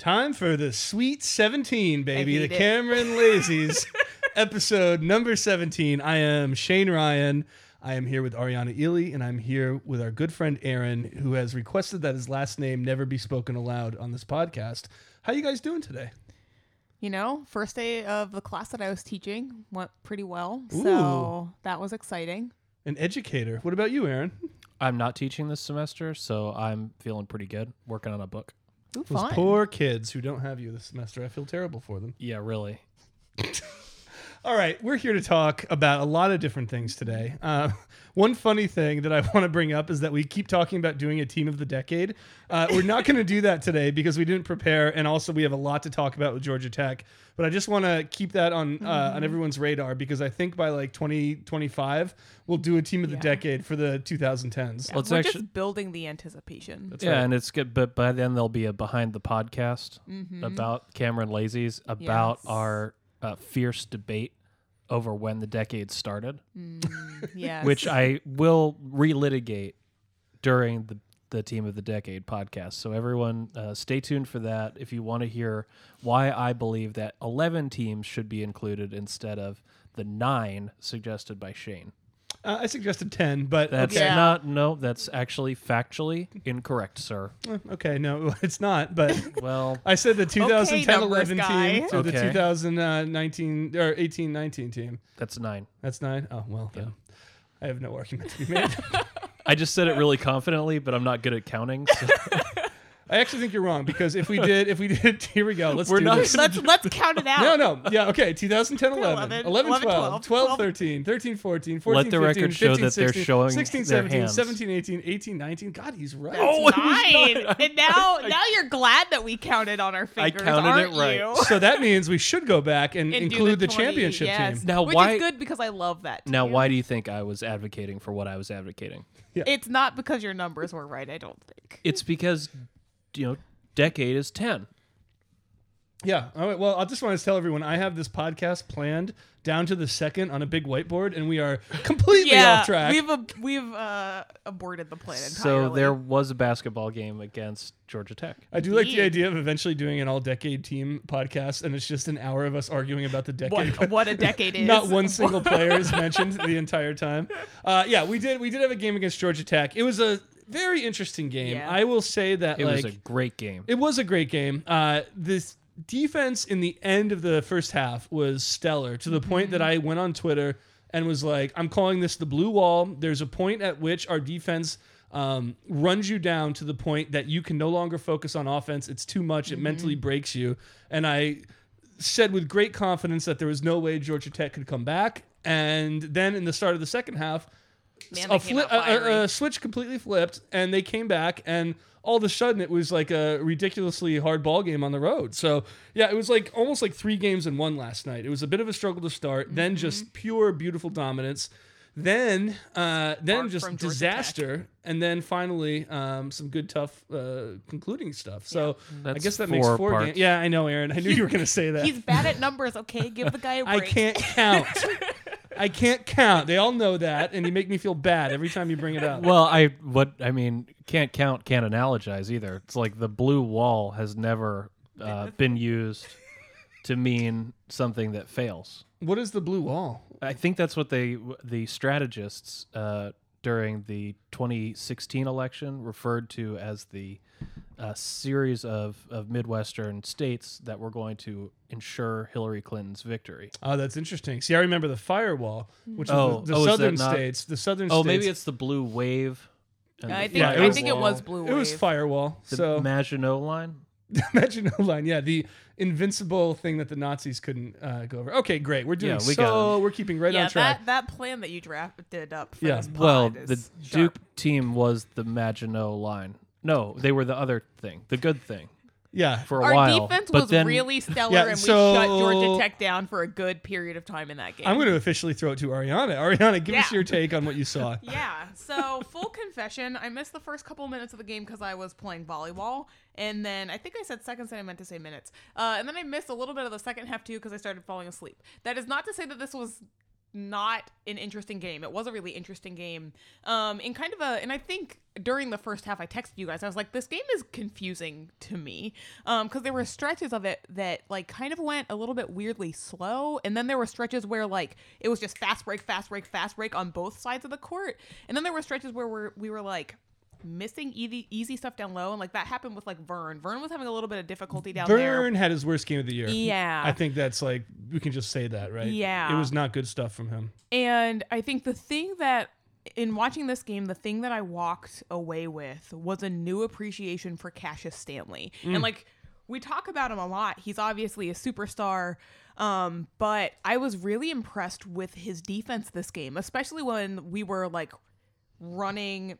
Time for the Sweet 17, baby. The it. Cameron Lazies episode number 17. I am Shane Ryan. I am here with Ariana Ely, and I'm here with our good friend Aaron, who has requested that his last name never be spoken aloud on this podcast. How you guys doing today? You know, first day of the class that I was teaching went pretty well. So that was exciting. An educator. What about you, Aaron? I'm not teaching this semester, so I'm feeling pretty good. Working on a book. Ooh, Those fun. poor kids who don't have you this semester. I feel terrible for them. Yeah, really. All right, we're here to talk about a lot of different things today. Uh, one funny thing that I want to bring up is that we keep talking about doing a team of the decade. Uh, we're not going to do that today because we didn't prepare, and also we have a lot to talk about with Georgia Tech. But I just want to keep that on uh, on everyone's radar because I think by like 2025 we'll do a team of the Yeah. decade for the 2010s. Yeah, Well, it's we're actu- just building the anticipation. yeah, right. and it's good. But by then there'll be a behind the podcast about Cameron Lazy's about Yes. our uh, fierce debate over when the decade started, yes. which I will relitigate during the the team of the decade podcast. So everyone, uh, stay tuned for that if you want to hear why I believe that 11 teams should be included instead of the nine suggested by Shane. Uh, I suggested 10, but That's okay. Yeah. not no. That's actually factually incorrect, sir. okay, no, it's not. But Well, I said the 2010 numbers 11 guy. team to the Okay. 2019 or 18 19 team. that's nine. That's nine. Oh well, then I have no argument to be made. I just said it really confidently, but I'm not good at counting. So I actually think you're wrong because if we did, if we did, here we go. Let's We're do not this. let's let's count it out. No, no, yeah, okay. 2010, 11, 11, 11, 12, 12, 12, 13, 13, 14, 14, Let the 15, record show 15, that they're 16, showing 16, their 17, hands. 17, 18, 18, 19. God, he's right. Oh, it was Nine. and now now you're glad that we counted on our fingers, I counted it aren't right. You? so that means we should go back and, And include the, 20, championship yes. team. Now, Which why- is good because I love that. now, why do you think I was advocating for what I was advocating? Yeah. It's not because your numbers were right. I don't think. It's because you know, decade is ten. Yeah. All right. Well, I just want to tell everyone I have this podcast planned down to the second on a big whiteboard, and we are completely yeah, off track. we've ab- we've uh, aborted the plan entirely. So there was a basketball game against Georgia Tech. I do like the idea of eventually doing an all-decade team podcast, and it's just an hour of us arguing about the decade. what, what a decade is. Not one single player is mentioned the entire time. Uh, yeah, we did. We did have a game against Georgia Tech. It was a very interesting game. Yeah. I will say that It like was a great game. it was a great game. Uh, this defense in the end of the first half was stellar to the point that I went on Twitter and was like, I'm calling this the blue wall. There's a point at which our defense um, runs you down to the point that you can no longer focus on offense. It's too much. It mentally breaks you. And I said with great confidence that there was no way Georgia Tech could come back. And then in the start of the second half, Man, a, they came flip, out a, a- a switch completely flipped, and they came back, and all of a sudden it was like a ridiculously hard ball game on the road. So yeah, it was like almost like three games in one last night. It was a bit of a struggle to start, then Mm-hmm. just pure beautiful dominance. Then, uh, then Bark just from Georgia disaster, and then finally um, some good, tough uh, concluding stuff. So I guess that makes four four games. Yeah, I know, Aaron. I knew you were going to say that. He's bad at numbers. Okay, give the guy a break. I can't count. I can't count. They all know that, and you make me feel bad every time you bring it up. Well, I what I mean can't count, can't analogize either. It's like the blue wall has never uh, been used to mean something that fails. What is the blue wall? I think that's what they the strategists uh, during the 2016 election referred to as the uh, series of, of Midwestern states that were going to ensure Hillary Clinton's victory. Oh, that's interesting. See, I remember the firewall, which Oh, is the, the oh, southern not- states. The southern Oh, states. maybe it's the blue wave. and I think Yeah, it I was- think it was blue. Wave. It was firewall. The so Maginot line. Maginot Line, yeah, the invincible thing that the Nazis couldn't uh, go over. Okay, great. We're doing Yeah, we so. We're keeping right yeah, on track. that that plan that you drafted up for Yeah. this pod Well, is the sharp. Duke team was the Maginot line. No, they were the other thing, the good thing yeah, for a Our while. defense but was then, really stellar, Yeah, and so- we shut Georgia Tech down for a good period of time in that game. I'm going to officially throw it to Ariana. Ariana, give us Yeah. your take on what you saw. Yeah. So full confession, I missed the first couple minutes of the game because I was playing volleyball, and then I think I said seconds and I meant to say minutes, uh, and then I missed a little bit of the second half too because I started falling asleep. That is not to say that this was not an interesting game. It was a really interesting game. Um, in kind of a, and I think during the first half, I texted you guys. I was like, this game is confusing to me, um, because there were stretches of it that like kind of went a little bit weirdly slow, and then there were stretches where like it was just fast break, fast break, fast break on both sides of the court, and then there were stretches where we're, we were like missing easy easy stuff down low, and like that happened with like Vern. Vern was having a little bit of difficulty down there. Vern had his worst game of the year. Yeah. I think that's like we can just say that, right? Yeah. It was not good stuff from him. And I think the thing that in watching this game, the thing that I walked away with was a new appreciation for Cassius Stanley. And like we talk about him a lot. He's obviously a superstar. Um, but I was really impressed with his defense this game, especially when we were like running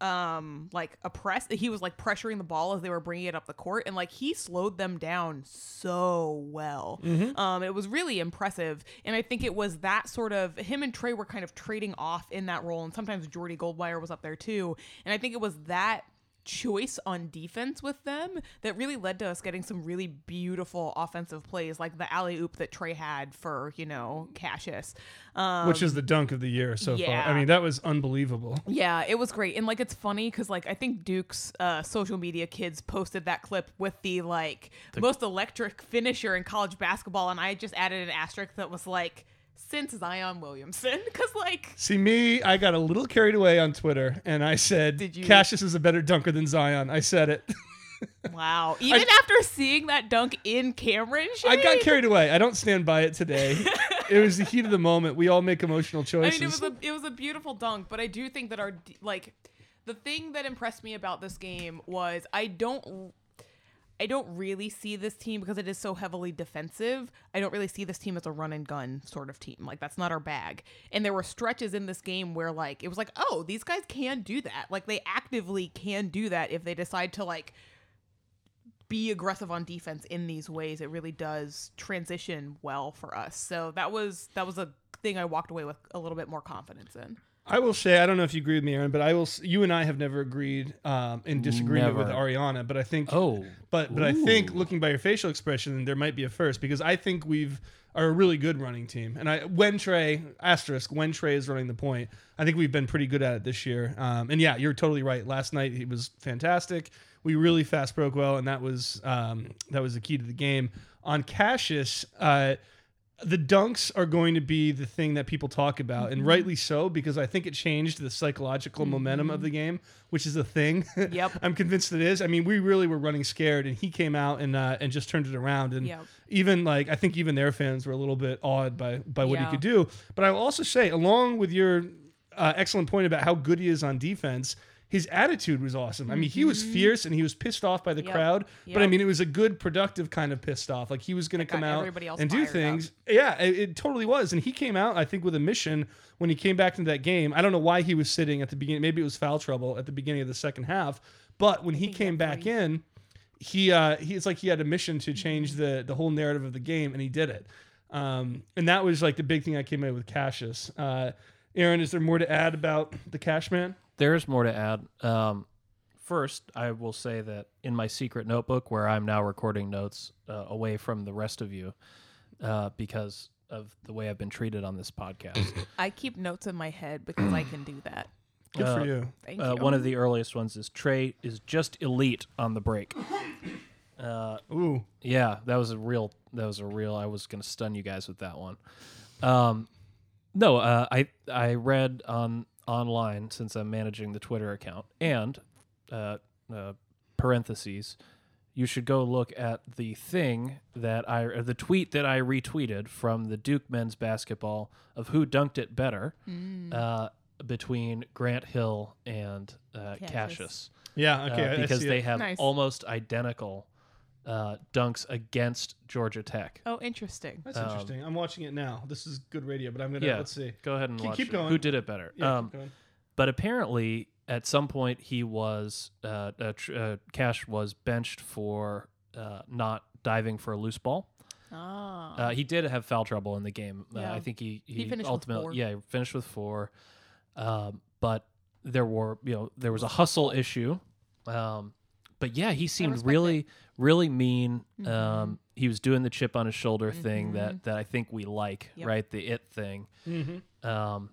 um like oppressed he was like pressuring the ball as they were bringing it up the court and like he slowed them down so well. Um it was really impressive and i think it was that sort of him and tre were kind of trading off in that role and sometimes jordy goldwire was up there too and i think it was that choice on defense with them that really led to us getting some really beautiful offensive plays like the alley oop that tre had for you know cassius um Which is the dunk of the year so yeah. far. I mean, that was unbelievable. yeah, it was great. And like it's funny because like I think Duke's uh, social media kids posted that clip with the like most electric finisher in college basketball, and I just added an asterisk that was like since Zion Williamson because like See me, I got a little carried away on Twitter and I said Did you- Cassius is a better dunker than Zion. I said it. wow, even after seeing that dunk in Cameron, I got carried away. I don't stand by it today. it was the heat of the moment. We all make emotional I choices. mean, it was a it was a beautiful dunk, but I do think that our d- like the thing that impressed me about this game was I don't I don't really see this team because it is so heavily defensive. I don't really see this team as a run and gun sort of team. Like that's not our bag. And there were stretches in this game where like it was like, "Oh, these guys can do that." Like they actively can do that if they decide to like be aggressive on defense in these ways. It really does transition well for us. So that was that was a thing I walked away with a little bit more confidence in. I will say, I don't know if you agree with me, Aaron, but I will. You and I have never agreed um, in disagreement with Ariana, but I think. Oh. But but I think looking by your facial expression, there might be a first because I think we've are a really good running team, and I when Tre asterisk when Tre is running the point, I think we've been pretty good at it this year. Um, and yeah, you're totally right. Last night he was fantastic. We really fast broke well, and that was um, that was the key to the game. On Cassius, uh, the dunks are going to be the thing that people talk about, Mm-hmm. and rightly so, because I think it changed the psychological momentum of the game, which is a thing. Yep. I'm convinced it is. I mean, we really were running scared, and he came out and uh, and just turned it around. And Yep. even like I think even their fans were a little bit awed by by what he could do. But I will also say, along with your uh, excellent point about how good he is on defense. His attitude was awesome. I mean, he was fierce and he was pissed off by the Mm-hmm. Yep. crowd. But I Yep. mean, it was a good, productive kind of pissed off. Like he was going to That come got out everybody else and do fired up. things. Yeah, it, it totally was. And he came out, I think, with a mission when he came back into that game. I don't know why he was sitting at the beginning. Maybe it was foul trouble at the beginning of the second half. But when he think came that's back what in, he uh, he it's like he had a mission to change the the whole narrative of the game, and he did it. Um, and that was like the big thing I came away with Cassius. Uh, Aaron, is there more to add about the Cash Man? There's more to add. Um, first, I will say that in my secret notebook, where I'm now recording notes uh, away from the rest of you, uh, because of the way I've been treated on this podcast. I keep notes in my head because I can do that. Good Uh, for you. Thank uh, you. one of the earliest ones is Tre is just elite on the break. Uh, Ooh, yeah, that was a real. That was a real. I was gonna stun you guys with that one. Um, no, uh, I I read on online since I'm managing the Twitter account and uh, uh, parentheses. You should go look at the thing that I or the tweet that I retweeted from the Duke men's basketball of who dunked it better Mm. uh, between Grant Hill and uh, Cassius. Cassius yeah. uh, Okay, I- I because see they it. have Nice. almost identical uh, dunks against Georgia Tech. Oh, interesting. That's um, interesting. I'm watching it now. This is good radio, but I'm gonna Yeah. let's see. Go ahead and Keep- watch keep it. going. Who did it better? Yeah, um, keep going. but apparently, at some point, he was uh, uh, tr- uh, Cash was benched for uh, not diving for a loose ball. Ah. Uh, he did have foul trouble in the game. Uh, Yeah. I think he he, He finished with ultimately four. yeah he finished with four, um, but there were you know there was a hustle issue. Um, but yeah, he seemed respect really really mean. Mhm. Um, he was doing the chip on his shoulder thing that that I think we like, Mm-hmm. Yep. right? The it thing. Um,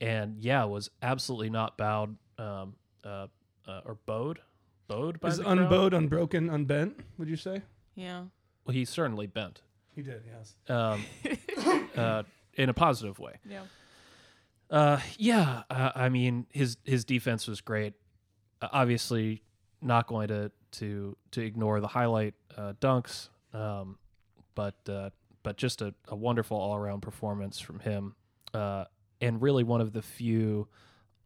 and yeah, was absolutely not bowed um, uh, uh, or bowed, bowed by Is the crowd. unbowed, unbroken, unbent? Would you say? Yeah. Well, he certainly bent He did. Yes. um, uh, in a positive way. Yeah. Uh, yeah, uh, I mean his his defense was great. Uh, obviously, not going to to to ignore the highlight uh, dunks, um, but uh, but just a, a wonderful all around performance from him, uh, and really one of the few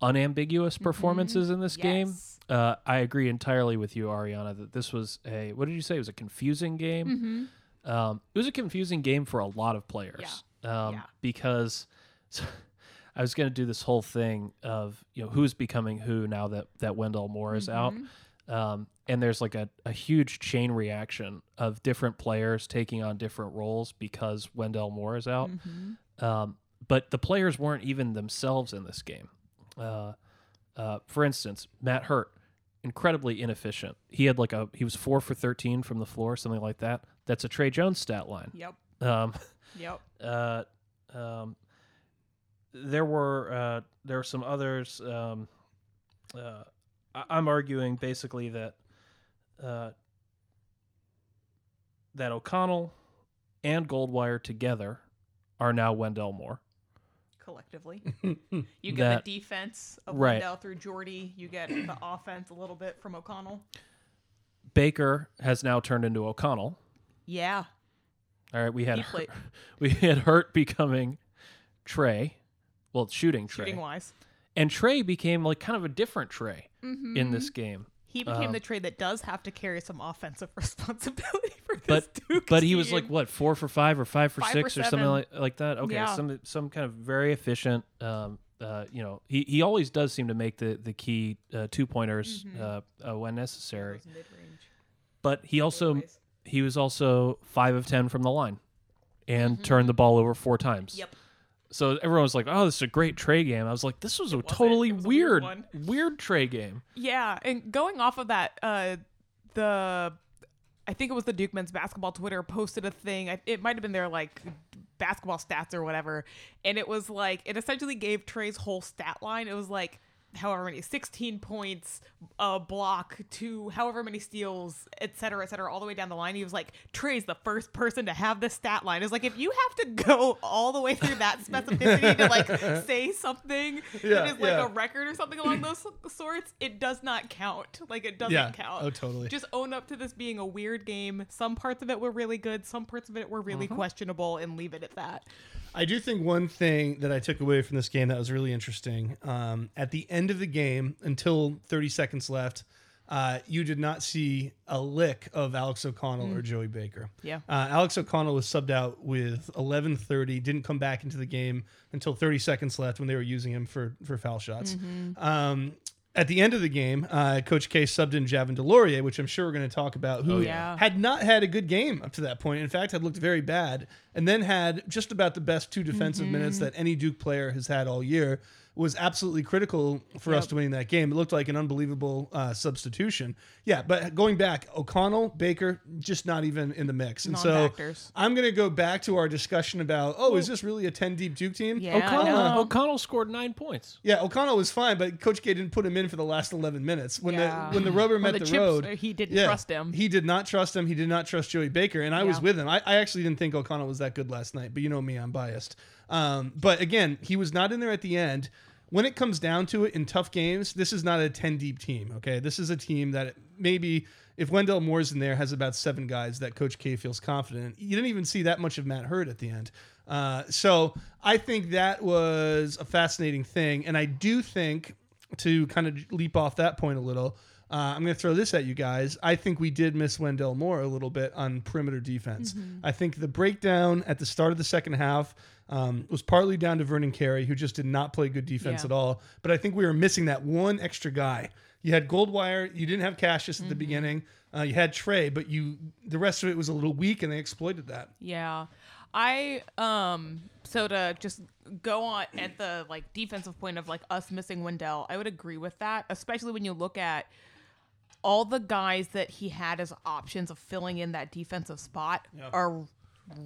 unambiguous performances in this game. Uh, I agree entirely with you, Ariana, that this was a what did you say? It was a confusing game. Mm-hmm. Um, it was a confusing game for a lot of players. Um, Yeah. Because I was going to do this whole thing of you know who's becoming who now that that Wendell Moore is out, Mm-hmm. Um, and there's like a, a huge chain reaction of different players taking on different roles because Wendell Moore is out. Mm-hmm. Um, but the players weren't even themselves in this game. Uh, uh, for instance, Matt Hurt, incredibly inefficient. He had like a he was four for thirteen from the floor, something like that. That's a Tre Jones stat line. Yep. Um, Yep. uh, um, there were uh, there were some others. Um, uh, I- I'm arguing basically that uh, that O'Connell and Goldwire together are now Wendell Moore. Collectively, you get That- the defense of right. Wendell through Jordy. You get the offense a little bit from O'Connell. Baker has now turned into O'Connell. Yeah. All right, we had Hurt, we had Hurt becoming Tre, well, shooting Tre, Shooting wise, and Tre became like kind of a different Tre Mm-hmm. in this game. he became Um, the trade that does have to carry some offensive responsibility for this but Duke but he was like what four for five or five for Five six for or something like, like that. Okay, Yeah. some some kind of very efficient. Um, uh, you know, he, he always does seem to make the the key uh, two pointers Mm-hmm. uh, uh, when necessary. But he also fadeaways. he was also five of ten from the line, and turned the ball over four times. Mm-hmm. Yep. So everyone was like, "Oh, this is a great Tre game." I was like, "This was a totally was a weird weird, one. weird Tre game." Yeah, and going off of that, uh, the I think it was the Duke men's basketball Twitter posted a thing. It might have been their like basketball stats or whatever, and it was like it essentially gave Tre's whole stat line. It was like however many 16 points a block to however many steals et cetera et cetera all the way down the line he was like tre's the first person to have this stat line it's like if you have to go all the way through that specificity to like say something Yeah, that is like yeah. a record or something along those sorts it does not count like it doesn't Yeah. count Oh, totally. just own up to this being a weird game some parts of it were really good some parts of it were really Uh-huh. questionable and leave it at that I do think one thing that I took away from this game that was really interesting um, at the end of the game, until 30 seconds left, uh, you did not see a lick of Alex O'Connell or Joey Baker. Yeah. Uh, Alex O'Connell was subbed out with 11:30. Didn't come back into the game until 30 seconds left when they were using him for for foul shots. Um, at the end of the game, uh, Coach K subbed in Javin DeLaurier, which I'm sure we're going to talk about, who yeah. had not had a good game up to that point. In fact, had looked very bad, and then had just about the best two defensive minutes that any Duke player has had all year. Was absolutely critical for us to winning that game. It looked like an unbelievable uh, substitution. Yeah, but going back, O'Connell, Baker, just not even in the mix. And so Non-factors. I'm going to go back to our discussion about, oh, is this really a 10 deep Duke team? Yeah, O'Connell, I. O'Connell scored nine points. Yeah, O'Connell was fine, but Coach K didn't put him in for the last 11 minutes. When Yeah. the when the rubber When met the the, chips- road, he didn't yeah, trust him. He did not trust him. He did not trust Joey Baker, and I was with him. I, I actually didn't think O'Connell was that good last night, but you know me, I'm biased. Um, but again, he was not in there at the end. When it comes down to it in tough games, this is not a 10 deep team. Okay, this is a team that maybe if Wendell Moore's in there has about seven guys that Coach K feels confident. in. You didn't even see that much of Matt Hurt at the end. Uh, so I think that was a fascinating thing, and I do think to kind of leap off that point a little. Uh, I'm going to throw this at you guys. I think we did miss Wendell Moore a little bit on perimeter defense. I think the breakdown at the start of the second half um, was partly down to Vernon Carey, who just did not play good defense Yeah. at all. But I think we were missing that one extra guy. You had Goldwire. You didn't have Cassius at the beginning. Uh, you had Tre, but you the rest of it was a little weak, and they exploited that. Yeah. I um so to just go on at the like defensive point of like us missing Wendell, I would agree with that, especially when you look at all the guys that he had as options of filling in that defensive spot are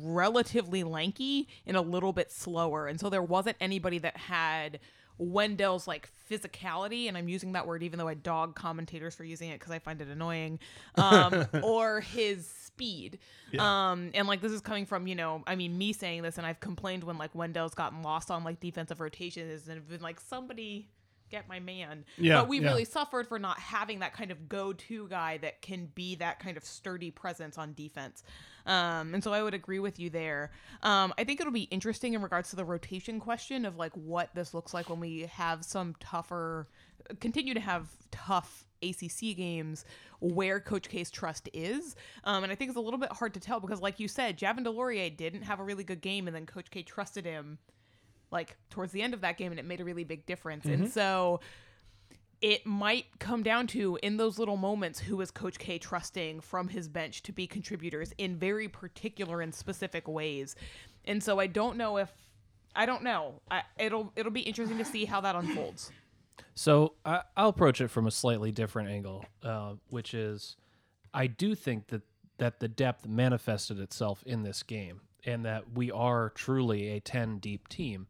relatively lanky and a little bit slower. And so there wasn't anybody that had Wendell's like physicality, and I'm using that word even though I dog commentators for using it because I find it annoying, um, or his speed. Um, and like this is coming from you know, I mean, me saying this, and I've complained when like Wendell's gotten lost on like defensive rotations and been like somebody get my man. Yeah, but we yeah. really suffered for not having that kind of go-to guy that can be that kind of sturdy presence on defense. Um, and so I would agree with you there. Um, I think it'll be interesting in regards to the rotation question of like what this looks like when we have some tougher, continue to have tough ACC games where Coach K's trust is. Um, and I think it's a little bit hard to tell because, like you said, Javin DeLaurier didn't have a really good game, and then Coach K trusted him like towards the end of that game and it made a really big difference. And so it might come down to in those little moments who is coach K trusting from his bench to be contributors in very particular and specific ways. And so I don't know if I don't know. I, it'll it'll be interesting to see how that unfolds. So I, I'll approach it from a slightly different angle, uh, which is I do think that that the depth manifested itself in this game, and that we are truly a ten deep team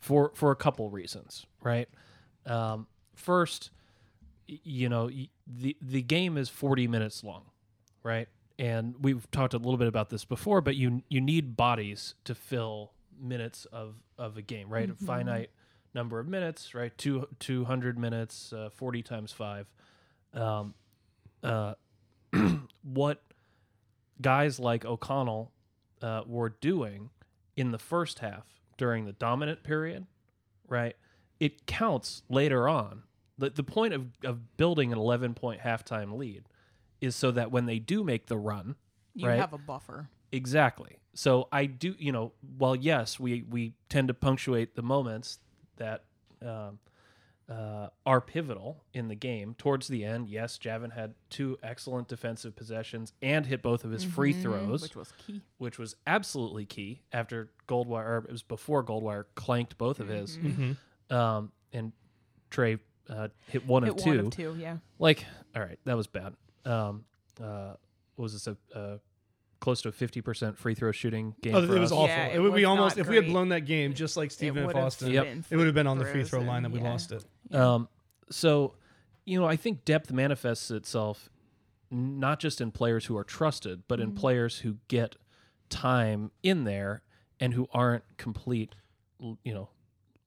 for for a couple reasons, right? Um, first, you know, the the game is forty minutes long, right? And we've talked a little bit about this before, but you you need bodies to fill minutes of of a game, right? A finite number of minutes, right? Two two hundred minutes, uh, forty times five. Um, uh, what guys like O'Connell uh, were doing in the first half during the dominant period, right? It counts later on. The, the point of, of building an 11 point halftime lead is so that when they do make the run, You right? have a buffer. Exactly. So I do, you know, while yes, we we tend to punctuate the moments that um, uh, are pivotal in the game towards the end. Yes, Javin had two excellent defensive possessions and hit both of his free throws, which was key. which was absolutely key after Goldwire. Or it was before Goldwire clanked both of his, um, and Tre uh, hit one of Hit two. one of two, yeah. Like, all right, that was bad. Um, uh, what was this a, a close to a fifty percent free throw shooting game? Oh, for it was us? awful. Yeah, it it would be almost not if we had blown that game just like Stephen F. would've Austin. Yep. It would have been on the free free throw throws line that we yeah. lost it. Um, so, you know, I think depth manifests itself not just in players who are trusted, but in players who get time in there and who aren't complete, you know,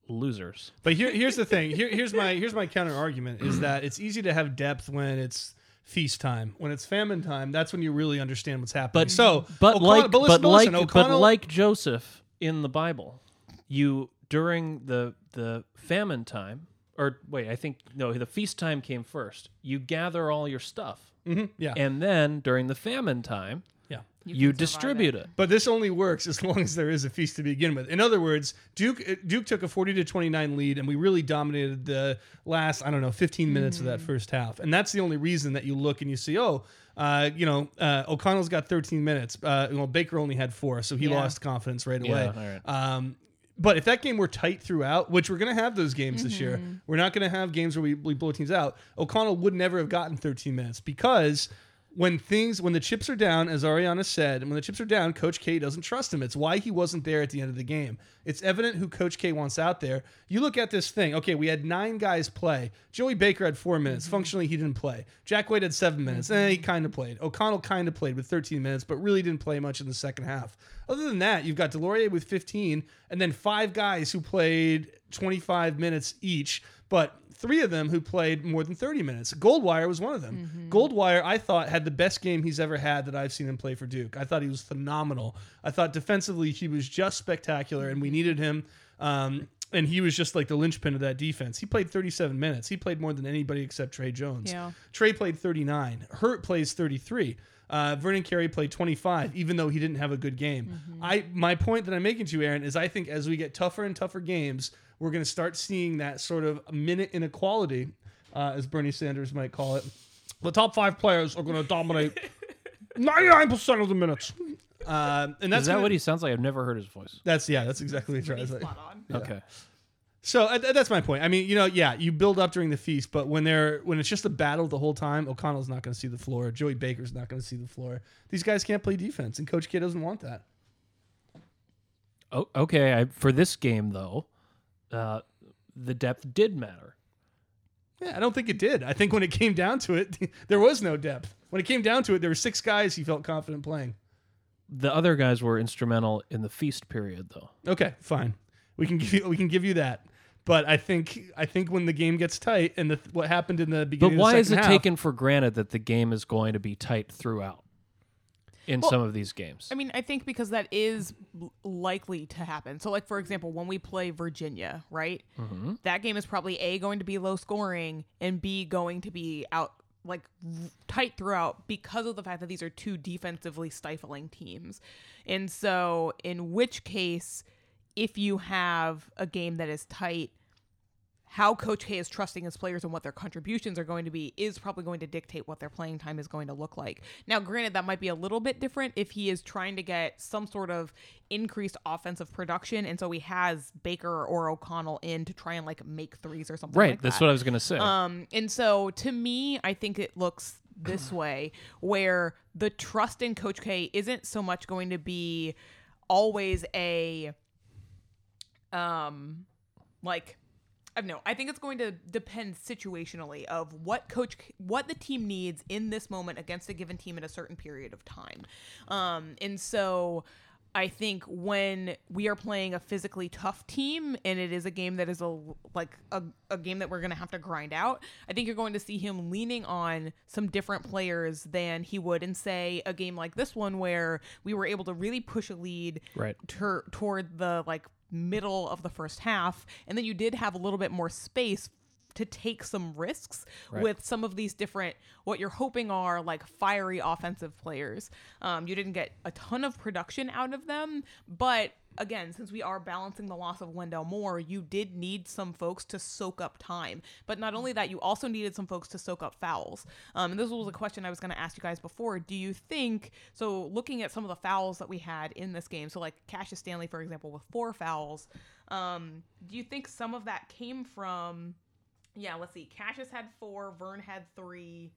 losers. But here, here's the thing. Here, here's my here's my counter argument is that it's easy to have depth when it's feast time. When it's famine time, that's when you really understand what's happening. But so, but O'Connell- like but, listen, but like listen, but like Joseph in the Bible, you during the the famine time or wait, I think no, the feast time came first. You gather all your stuff. Mhm, yeah, And then during the famine time, yeah. you, can survive distribute it. it. But this only works as long as there is a feast to begin with. In other words, Duke Duke took a 40 to 29 lead and we really dominated the last, I don't know, 15 minutes of that first half. And that's the only reason that you look and you see, oh, uh, you know, uh, O'Connell's got 13 minutes. Uh, well, Baker only had four, so he Yeah. lost confidence right Yeah, away. all right. Um, but if that game were tight throughout, which we're going to have those games this year, we're not going to have games where we, we blow teams out. O'Connell would never have gotten 13 minutes because when things when the chips are down, as Ariana said, and when the chips are down, Coach K doesn't trust him. It's why he wasn't there at the end of the game. It's evident who Coach K wants out there. You look at this thing. Okay, we had nine guys play. Joey Baker had four minutes. Mm-hmm. Functionally, he didn't play. Jack White had seven mm-hmm. minutes. and he kind of played. O'Connell kind of played with 13 minutes, but really didn't play much in the second half. Other than that, you've got DeLaurier with 15, and then five guys who played 25 minutes each, but three of them who played more than 30 minutes. Goldwire was one of them. Goldwire, I thought, had the best game he's ever had that I've seen him play for Duke. I thought he was phenomenal. I thought defensively he was just spectacular, and we needed him. Um, and he was just like the linchpin of that defense. He played 37 minutes. He played more than anybody except Tre Jones. Yeah. Tre played 39. Hurt plays 33. Uh, Vernon Carey played 25, even though he didn't have a good game. I my point that I'm making to you, Aaron, is I think as we get tougher and tougher games, we're going to start seeing that sort of minute inequality, uh, as Bernie Sanders might call it. The top five players are going to dominate 99% of the minutes. Uh, and that's Is that gonna- what he sounds like? I've never heard his voice. That's yeah. That's exactly what he tries. Spot on. Okay. So uh, that's my point. I mean, you know, yeah, you build up during the feast, but when they're when it's just a battle the whole time, O'Connell's not going to see the floor. Joey Baker's not going to see the floor. These guys can't play defense, and Coach K doesn't want that. Oh, okay. I, for this game though, uh, the depth did matter. Yeah, I don't think it did. I think when it came down to it, there was no depth. When it came down to it, there were six guys he felt confident playing. The other guys were instrumental in the feast period though. Okay, fine. We can give you we can give you that. But I think I think when the game gets tight and the, what happened in the beginning. But why is it half, taken for granted that the game is going to be tight throughout in Well, some of these games? I mean, I think because that is likely to happen. So, like for example, when we play Virginia, right? Mm-hmm. That game is probably a going to be low scoring and b going to be out like tight throughout because of the fact that these are two defensively stifling teams. And so, in which case, if you have a game that is tight, how Coach K is trusting his players and what their contributions are going to be is probably going to dictate what their playing time is going to look like. Now, granted, that might be a little bit different if he is trying to get some sort of increased offensive production, and so he has Baker or O'Connell in to try and like make threes or something. right. like that's that. what I was going to say. Um, and so to me, I think it looks this way where the trust in Coach K isn't so much going to be always a um like I don't know. I think it's going to depend situationally of what coach, what the team needs in this moment against a given team in a certain period of time. Um, and so I think when we are playing a physically tough team and it is a game that is a like a, a game that we're going to have to grind out, I think you're going to see him leaning on some different players than he would in say a game like this one where we were able to really push a lead Right. tur toward the like middle of the first half and then you did have a little bit more space to take some risks Right. with some of these different what you're hoping are like fiery offensive players. Um, you didn't get a ton of production out of them but again since we are balancing the loss of wendell moore you did need some folks to soak up time. But not only that you also needed some folks to soak up fouls. Um, and this was a question i was going to ask you guys before. Do you think so looking at some of the fouls that we had in this game so like cassius stanley for example with four fouls um, do you think some of that came from yeah, let's see. Cassius had four. Vern had three.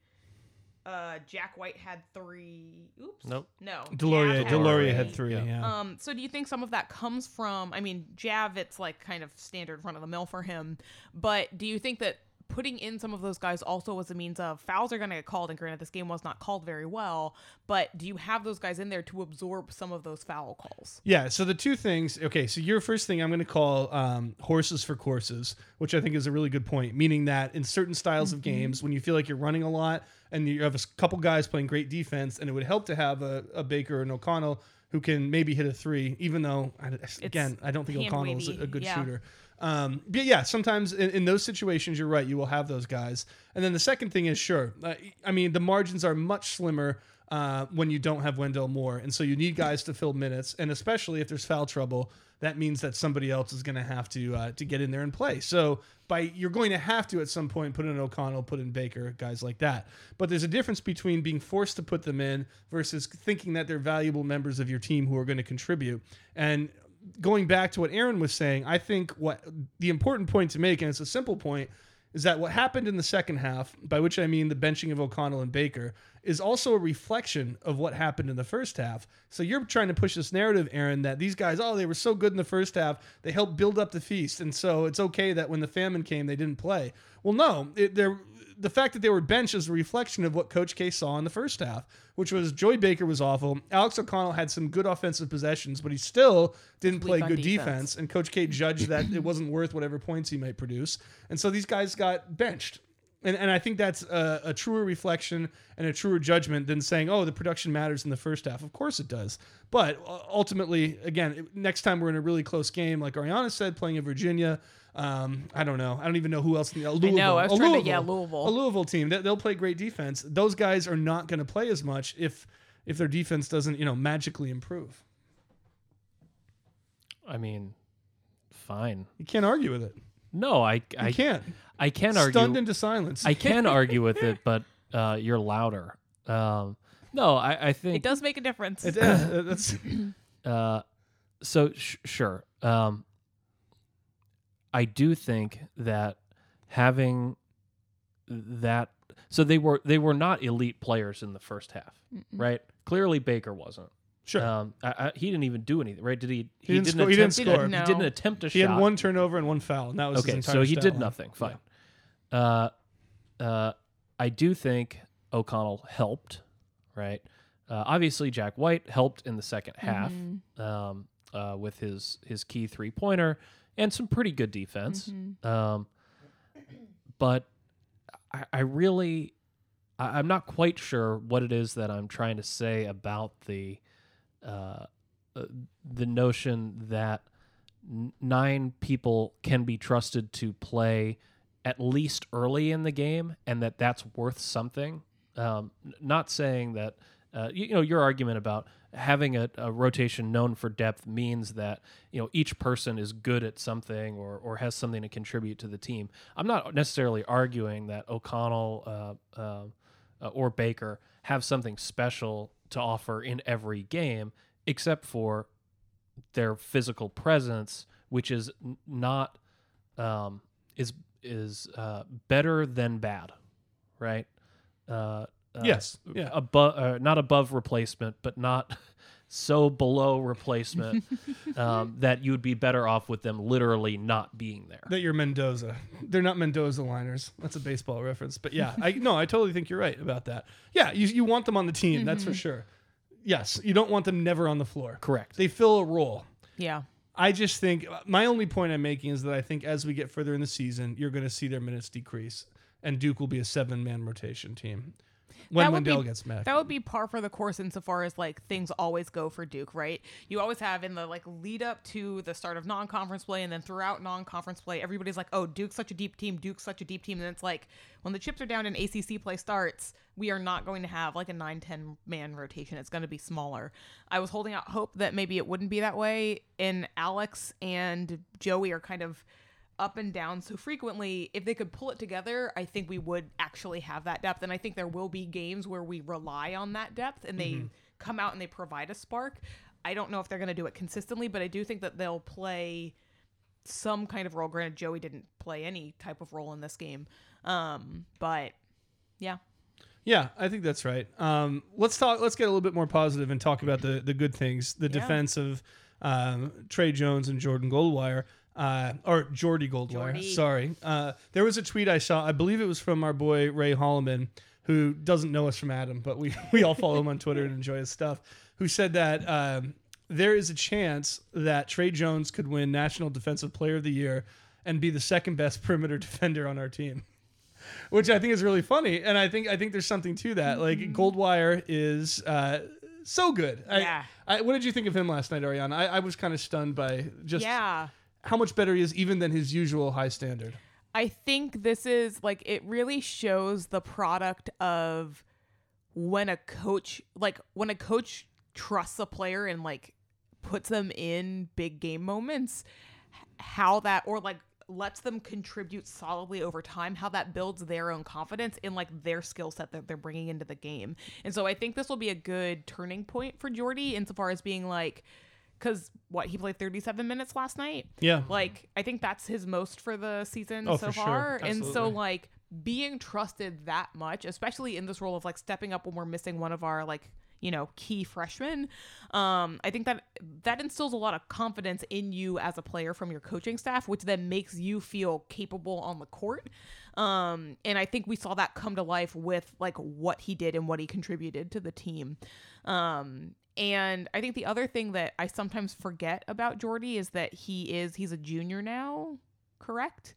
Uh, Jack White had three. Oops. Nope. No. DeLaurier, Jav DeLaurier three. had three. Yeah. Yeah. Um, so do you think some of that comes from? I mean, Jav, it's like kind of standard front of the mill for him. But do you think that putting in some of those guys also was a means of fouls are going to get called? And granted, this game was not called very well. But do you have those guys in there to absorb some of those foul calls? Yeah. So the two things. Okay. So your first thing, I'm going to call um, horses for courses, which I think is a really good point. Meaning that in certain styles of games, when you feel like you're running a lot and you have a couple guys playing great defense, and it would help to have a, a Baker or an O'Connell who can maybe hit a three, even though again I don't think hand O'Connell's a, a good yeah. shooter. Um, but yeah, sometimes in, in those situations, you're right. You will have those guys. And then the second thing is sure. Uh, I mean, the margins are much slimmer uh, when you don't have Wendell Moore, and so you need guys to fill minutes. And especially if there's foul trouble, that means that somebody else is going to have to uh, to get in there and play. So by you're going to have to at some point put in O'Connell, put in Baker, guys like that. But there's a difference between being forced to put them in versus thinking that they're valuable members of your team who are going to contribute. And going back to what Aaron was saying, I think what the important point to make, and it's a simple point, is that what happened in the second half, by which I mean the benching of O'Connell and Baker, is also a reflection of what happened in the first half. So you're trying to push this narrative, Aaron, that these guys, oh, they were so good in the first half, they helped build up the feast, and so it's okay that when the famine came, they didn't play. Well, no, it, they're the fact that they were benched is a reflection of what Coach K saw in the first half, which was Joey Baker was awful. Alex O'Connell had some good offensive possessions, but he still didn't play good defense. defense. And Coach K judged that it wasn't worth whatever points he might produce. And so these guys got benched. And, and I think that's a, a truer reflection and a truer judgment than saying, oh, the production matters in the first half. Of course it does. But uh, ultimately, again, next time we're in a really close game, like Ariana said, playing in Virginia, um, I don't know. I don't even know who else. In the, Louisville, know, I was a trying to- Louisville, yeah, Louisville. A Louisville team. They, they'll play great defense. Those guys are not going to play as much if if their defense doesn't, you know, magically improve. I mean, fine. You can't argue with it. No, I You I can't. I can Stunned argue. into silence. I can argue with it, but uh, you're louder. Um, no, I, I It does make a difference. It- uh, that's uh, so. Sh- sure. Um, I do think that having that so they were they were not elite players in the first half, right? Clearly Baker wasn't. Sure. Um, I, I, he didn't even do anything, right? Did he? He didn't score- he didn't attempt- score. He No. didn't attempt a he shot. had one turnover and one foul, and that was his okay, entire so he stat did nothing. Fine. Uh, uh, I do think O'Connell helped, right? Uh, obviously, Jack White helped in the second half um, uh, with his his key three pointer and some pretty good defense. Um, but I, I really, I, I'm not quite sure what it is that I'm trying to say about the uh, uh, the notion that nine people can be trusted to play at least early in the game and that that's worth something. Um, not saying that, uh, you, you know, your argument about having a, a rotation known for depth means that, you know, each person is good at something or, or has something to contribute to the team. I'm not necessarily arguing that O'Connell uh, uh, uh, or Baker have something special to offer in every game, except for their physical presence, which is not um, is is uh, better than bad, right? Uh, uh, Yes. Yeah. above uh, not above replacement, but not so below replacement um, that you would be better off with them literally not being there. that you're Mendoza. They're not Mendoza liners. That's a baseball reference. But yeah, I no, I totally think you're right about that. Yeah, you, you want them on the team, that's for sure. Yes, you don't want them never on the floor. Correct. They fill a role. Yeah. I just think my only point I'm making is that I think as we get further in the season, you're going to see their minutes decrease, and Duke will be a seven man rotation team when would be- gets back. That would be par for the course insofar as like things always go for Duke, right? You always have in the like lead up to the start of non conference play and then throughout non conference play, everybody's like, oh, Duke's such a deep team, Duke's such a deep team. And it's like when the chips are down and ACC play starts, we are not going to have like a 9 10 man rotation. It's going to be smaller. I was holding out hope that maybe it wouldn't be that way. And Alex and Joey are kind of up and down so frequently if they could pull it together i think we would actually have that depth and i think there will be games where we rely on that depth and they come out and they provide a spark i don't know if they're going to do it consistently but i do think that they'll play some kind of role granted joey didn't play any type of role in this game um but yeah Yeah, I think that's right. Um, let's talk. Let's get a little bit more positive and talk about the the good things. The Yeah. defense of um, Tre Jones and Jordan Goldwire, uh, or Jordy Goldwire. Jordy. Sorry. Uh, there was a tweet I saw. I believe it was from our boy Ray Holloman, who doesn't know us from Adam, but we we all follow him on Twitter and enjoy his stuff. Who said that um, there is a chance that Tre Jones could win National Defensive Player of the Year and be the second best perimeter defender on our team which I think is really funny. And I think I think there's something to that. Like Goldwire is uh, so good. I, Yeah. I, what did you think of him last night, Ariana? I, I was kind of stunned by just yeah how much better he is, even than his usual high standard. I think this is like it really shows the product of when a coach like when a coach trusts a player and like puts them in big game moments how that or like lets them contribute solidly over time how that builds their own confidence in like their skill set that they're bringing into the game and so i think this will be a good turning point for jordy insofar as being like because what he played 37 minutes last night Yeah. like I think that's his most for the season Oh, so for sure. far. And so like being trusted that much, especially in this role of like stepping up when we're missing one of our like you know key freshmen um i think that that instills a lot of confidence in you as a player from your coaching staff which then makes you feel capable on the court um and i think we saw that come to life with like what he did and what he contributed to the team um and I think the other thing that I sometimes forget about Jordy is that he is he's a junior now, correct?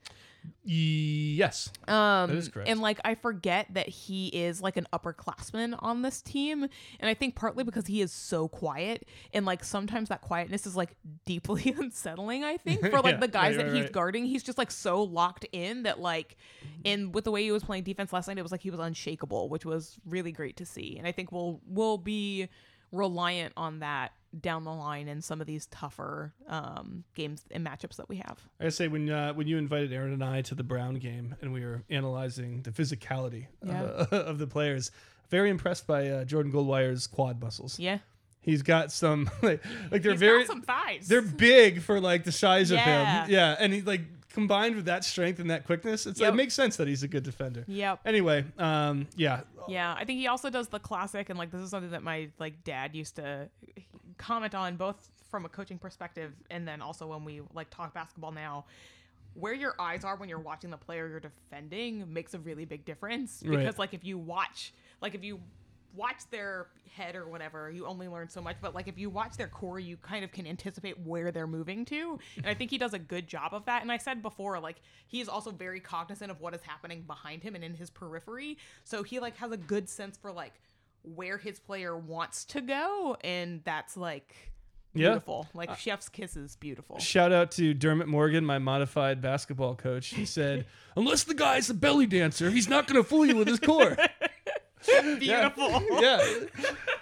Yes. Um That is correct. and like I forget that he is like an upperclassman on this team and I think partly because he is so quiet and like sometimes that quietness is like deeply unsettling I think for like Yeah, the guys right, that right, he's right. guarding he's just like so locked in that like and with the way he was playing defense last night it was like he was unshakable which was really great to see and I think we'll we'll be reliant on that down the line in some of these tougher um, games and matchups that we have. I say when uh, when you invited Aaron and I to the Brown game and we were analyzing the physicality Yeah. of, of the players, very impressed by uh, Jordan Goldwire's quad muscles. Yeah, He's got some like, like they're He's very some thighs. they're big for like the size Yeah. of him. Yeah, and he like combined with that strength and that quickness, it's, Yep. it makes sense that he's a good defender. Yep. Anyway, um, yeah, Yeah, I think he also does the classic, and like this is something that my like dad used to comment on, both from a coaching perspective and then also when we like talk basketball now. Where your eyes are when you're watching the player you're defending makes a really big difference Right. because like if you watch, like if you watch their head or whatever, you only learn so much. But like if you watch their core, you kind of can anticipate where they're moving to. And I think he does a good job of that. And I said before, like he's also very cognizant of what is happening behind him and in his periphery. So he like has a good sense for like where his player wants to go, and that's like Yeah. beautiful. Like uh, chef's kisses, beautiful. Shout out to Dermot Morgan, my modified basketball coach. He said, "Unless the guy's a belly dancer, he's not going to fool you with his core." Beautiful. yeah,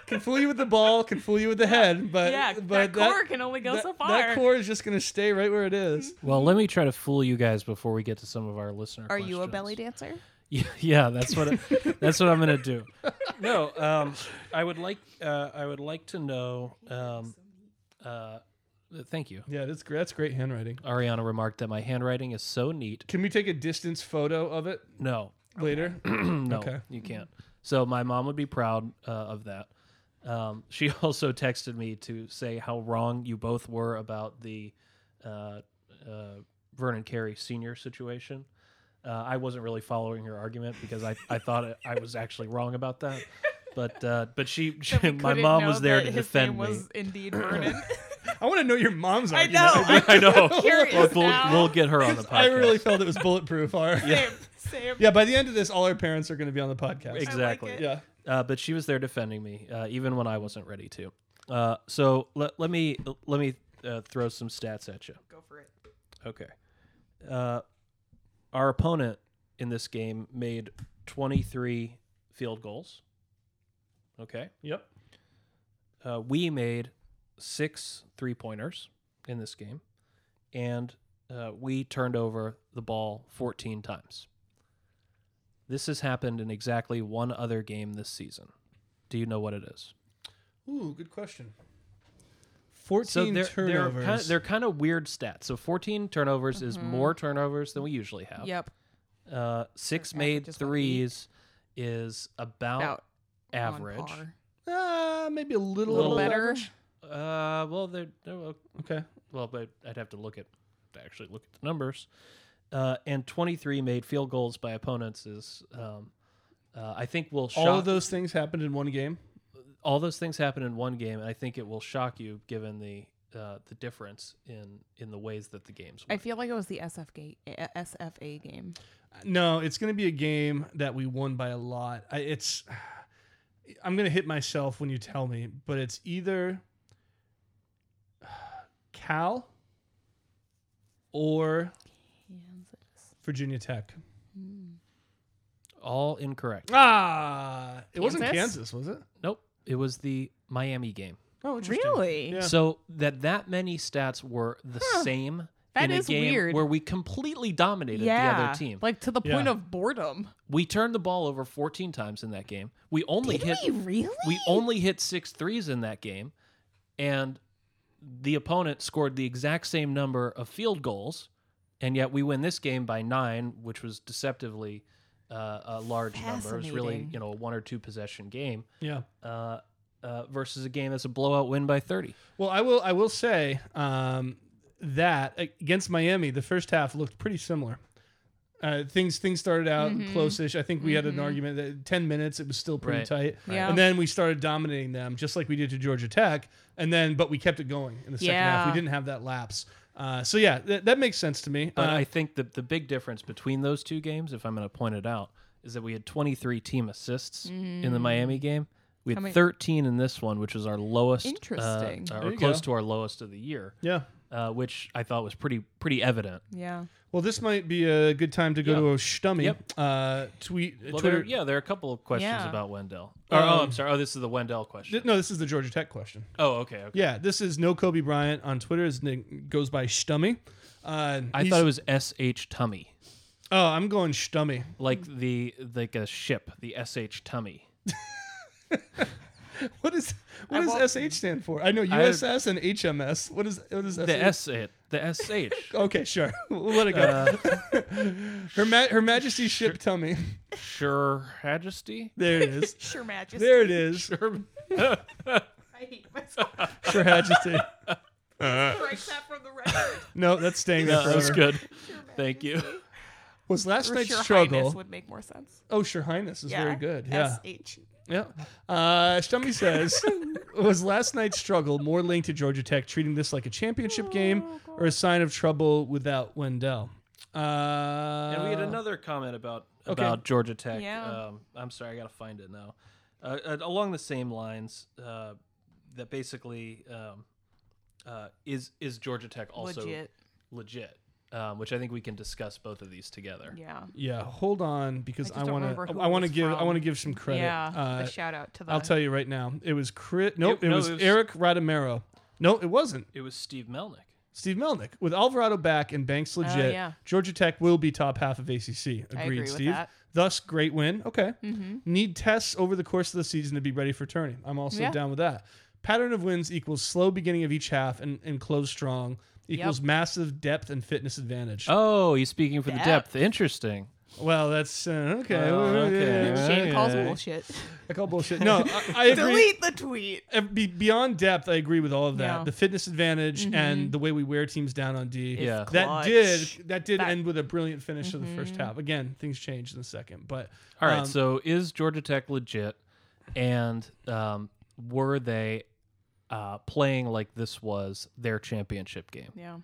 can fool you with the ball, can fool you with the head, but Yeah, but that core can only go that, so far. That core is just going to stay right where it is. Well, let me try to fool you guys before we get to some of our listener. Are you a belly dancer? Yeah, yeah, that's what it, that's what I'm gonna do. No, um, I would like uh, I would like to know. Um, uh, thank you. Yeah, that's great. That's great handwriting. Ariana remarked that my handwriting is so neat. Can we take a distance photo of it No, later? no, Okay. you can't. So my mom would be proud uh, of that. Um, she also texted me to say how wrong you both were about the uh, uh, Vernon Carey senior situation. Uh, I wasn't really following her argument because I, I thought it, I was actually wrong about that. But uh, but she, she That we my mom was there to his defend name me. Was indeed Vernon. I want to know your mom's I argument. know. I know. curious Well, we'll, now. we'll get her on the podcast. I really felt it was bulletproof. Our, yeah. Same. Same. yeah, by the end of this, all our parents are going to be on the podcast. exactly. it. Yeah. uh, but she was there defending me, uh, even when I wasn't ready to. Uh, so let, let me let me uh, throw some stats at you. Go for it. Okay. Uh, our opponent in this game made 23 field goals. Okay. Yep. Uh, we made six three pointers in this game, and uh, we turned over the ball 14 times. This has happened in exactly one other game this season. Do you know what it is? Ooh, good question. 14 So they're they're turnovers. kind of, they're kind of weird stats. So 14 turnovers is Mm-hmm. more turnovers than we usually have. Yep. Uh, six Their made average is about threes is about, About average. uh, maybe a little, Little above better. average. Uh, well, they're, they're Okay. well, but I'd have to look at to actually look at the numbers. Uh, and 23 made field goals by opponents is, um, uh, I think will shock. All of those things happened in one game. all those things happen in one game, and I think it will shock you given the uh, the difference in in the ways that the games. Were. I feel like it was the SF ga- uh, SFA game. No, it's going to be a game that we won by a lot. I, it's I'm going to hit myself when you tell me, but it's either Cal or Kansas. Virginia Tech. all incorrect. Ah, it wasn't Kansas? Kansas, was it? Nope, it was the Miami game. Oh, interesting. Really? Yeah. So that that many stats were the same That in a is game weird. where we completely dominated Yeah. the other team. Like to the point Yeah. of boredom. we turned the ball over 14 times in that game. We only Did hit we really? we only hit six threes in that game, and the opponent scored the exact same number of field goals, and yet we win this game by nine, which was deceptively uh, a large number. It was really you know a one or two possession game Yeah. uh, uh, versus a game that's a blowout win by 30. Well, I will. I will say um, that against Miami, the first half looked pretty similar. Uh, things things started out Mm-hmm. close-ish. I think we had an argument that ten minutes it was still pretty Right. tight, Yeah. and then we started dominating them just like we did to Georgia Tech, and then but we kept it going in the second half. We didn't have that lapse. Uh, so yeah, th- that makes sense to me. But Uh, I think that the big difference between those two games, if I'm going to point it out, is that we had 23 team assists in the Miami game. We had 13 in this one, which was our lowest, uh, Interesting. uh, or close go. to our lowest of the year, yeah. Uh, which I thought was pretty pretty evident. Yeah. Well, this might be a good time to go Yeah. to a stummy. Yep. Uh, tweet. Well, Twitter. there, yeah, there are a couple of questions Yeah. about Wendell. Or, oh, Um, I'm sorry. Oh, this is the Wendell question. Th- No, this is the Georgia Tech question. oh, okay. okay. Yeah, this is no Kobe Bryant on Twitter. His name goes by Stummy. Uh, I he's- thought it was S H Tummy, Oh, I'm going Stummy. like the like a ship, the S H Tummy. What is what I does won't- SH stand for? I know I- USS and HMS. What is what is The SH? S the SH. Okay, sure. We'll let it go. Uh, Her Ma- Her Majesty's ship tummy. Sure Majesty. There it is. Sure, Majesty. There it is. Sure. I hate myself. Her Majesty. Strike that from the record. No, that's staying there Yeah, that was good. Sure Thank you. Was last Or night's Sure struggle? Highness would make more sense. Oh, Sure Highness is Yeah. very good. Yeah. S-H. Yeah. Uh, Stummy says, was last night's struggle more linked to Georgia Tech treating this like a championship game or a sign of trouble without Wendell? Uh, And we had another comment about okay. about Georgia Tech. Yeah. Um, I'm sorry, I gotta find it now. Uh, uh, along the same lines, uh, that basically um, uh, is is Georgia Tech also Legit. legit? Um, which I think we can discuss both of these together. Yeah. Yeah, hold on because I I, just don't want to. I want to was give. I want to give some credit. Yeah. Uh, a shout out to the. I'll tell you right now. It was Crit. Nope. It, no, was, it was- Eric Radamero. No, it wasn't. It was Steve Melnick. Steve Melnick with Alvarado back and Banks legit. Oh, yeah. Georgia Tech will be top half of ACC. Agreed, I agree with Steve. that. Thus, great win. Okay. Mm-hmm. Need tests over the course of the season to be ready for turning. I'm also Yeah. down with that. Pattern of wins equals slow beginning of each half and, and close strong equals massive depth and fitness advantage. Oh, he's speaking for the Depth. depth. Interesting. Well, that's uh, okay. Oh, okay. Shane calls bullshit. I call bullshit. No, I, I agree. Delete the tweet. Beyond depth, I agree with all of that. Yeah. The fitness advantage and the way we wear teams down on D. Yeah. That clutch. did that did That- end with a brilliant finish of the first half. Again, things changed in the second, but All right. um, so is Georgia Tech legit? And um, were they uh, playing like this was their championship game, Yeah.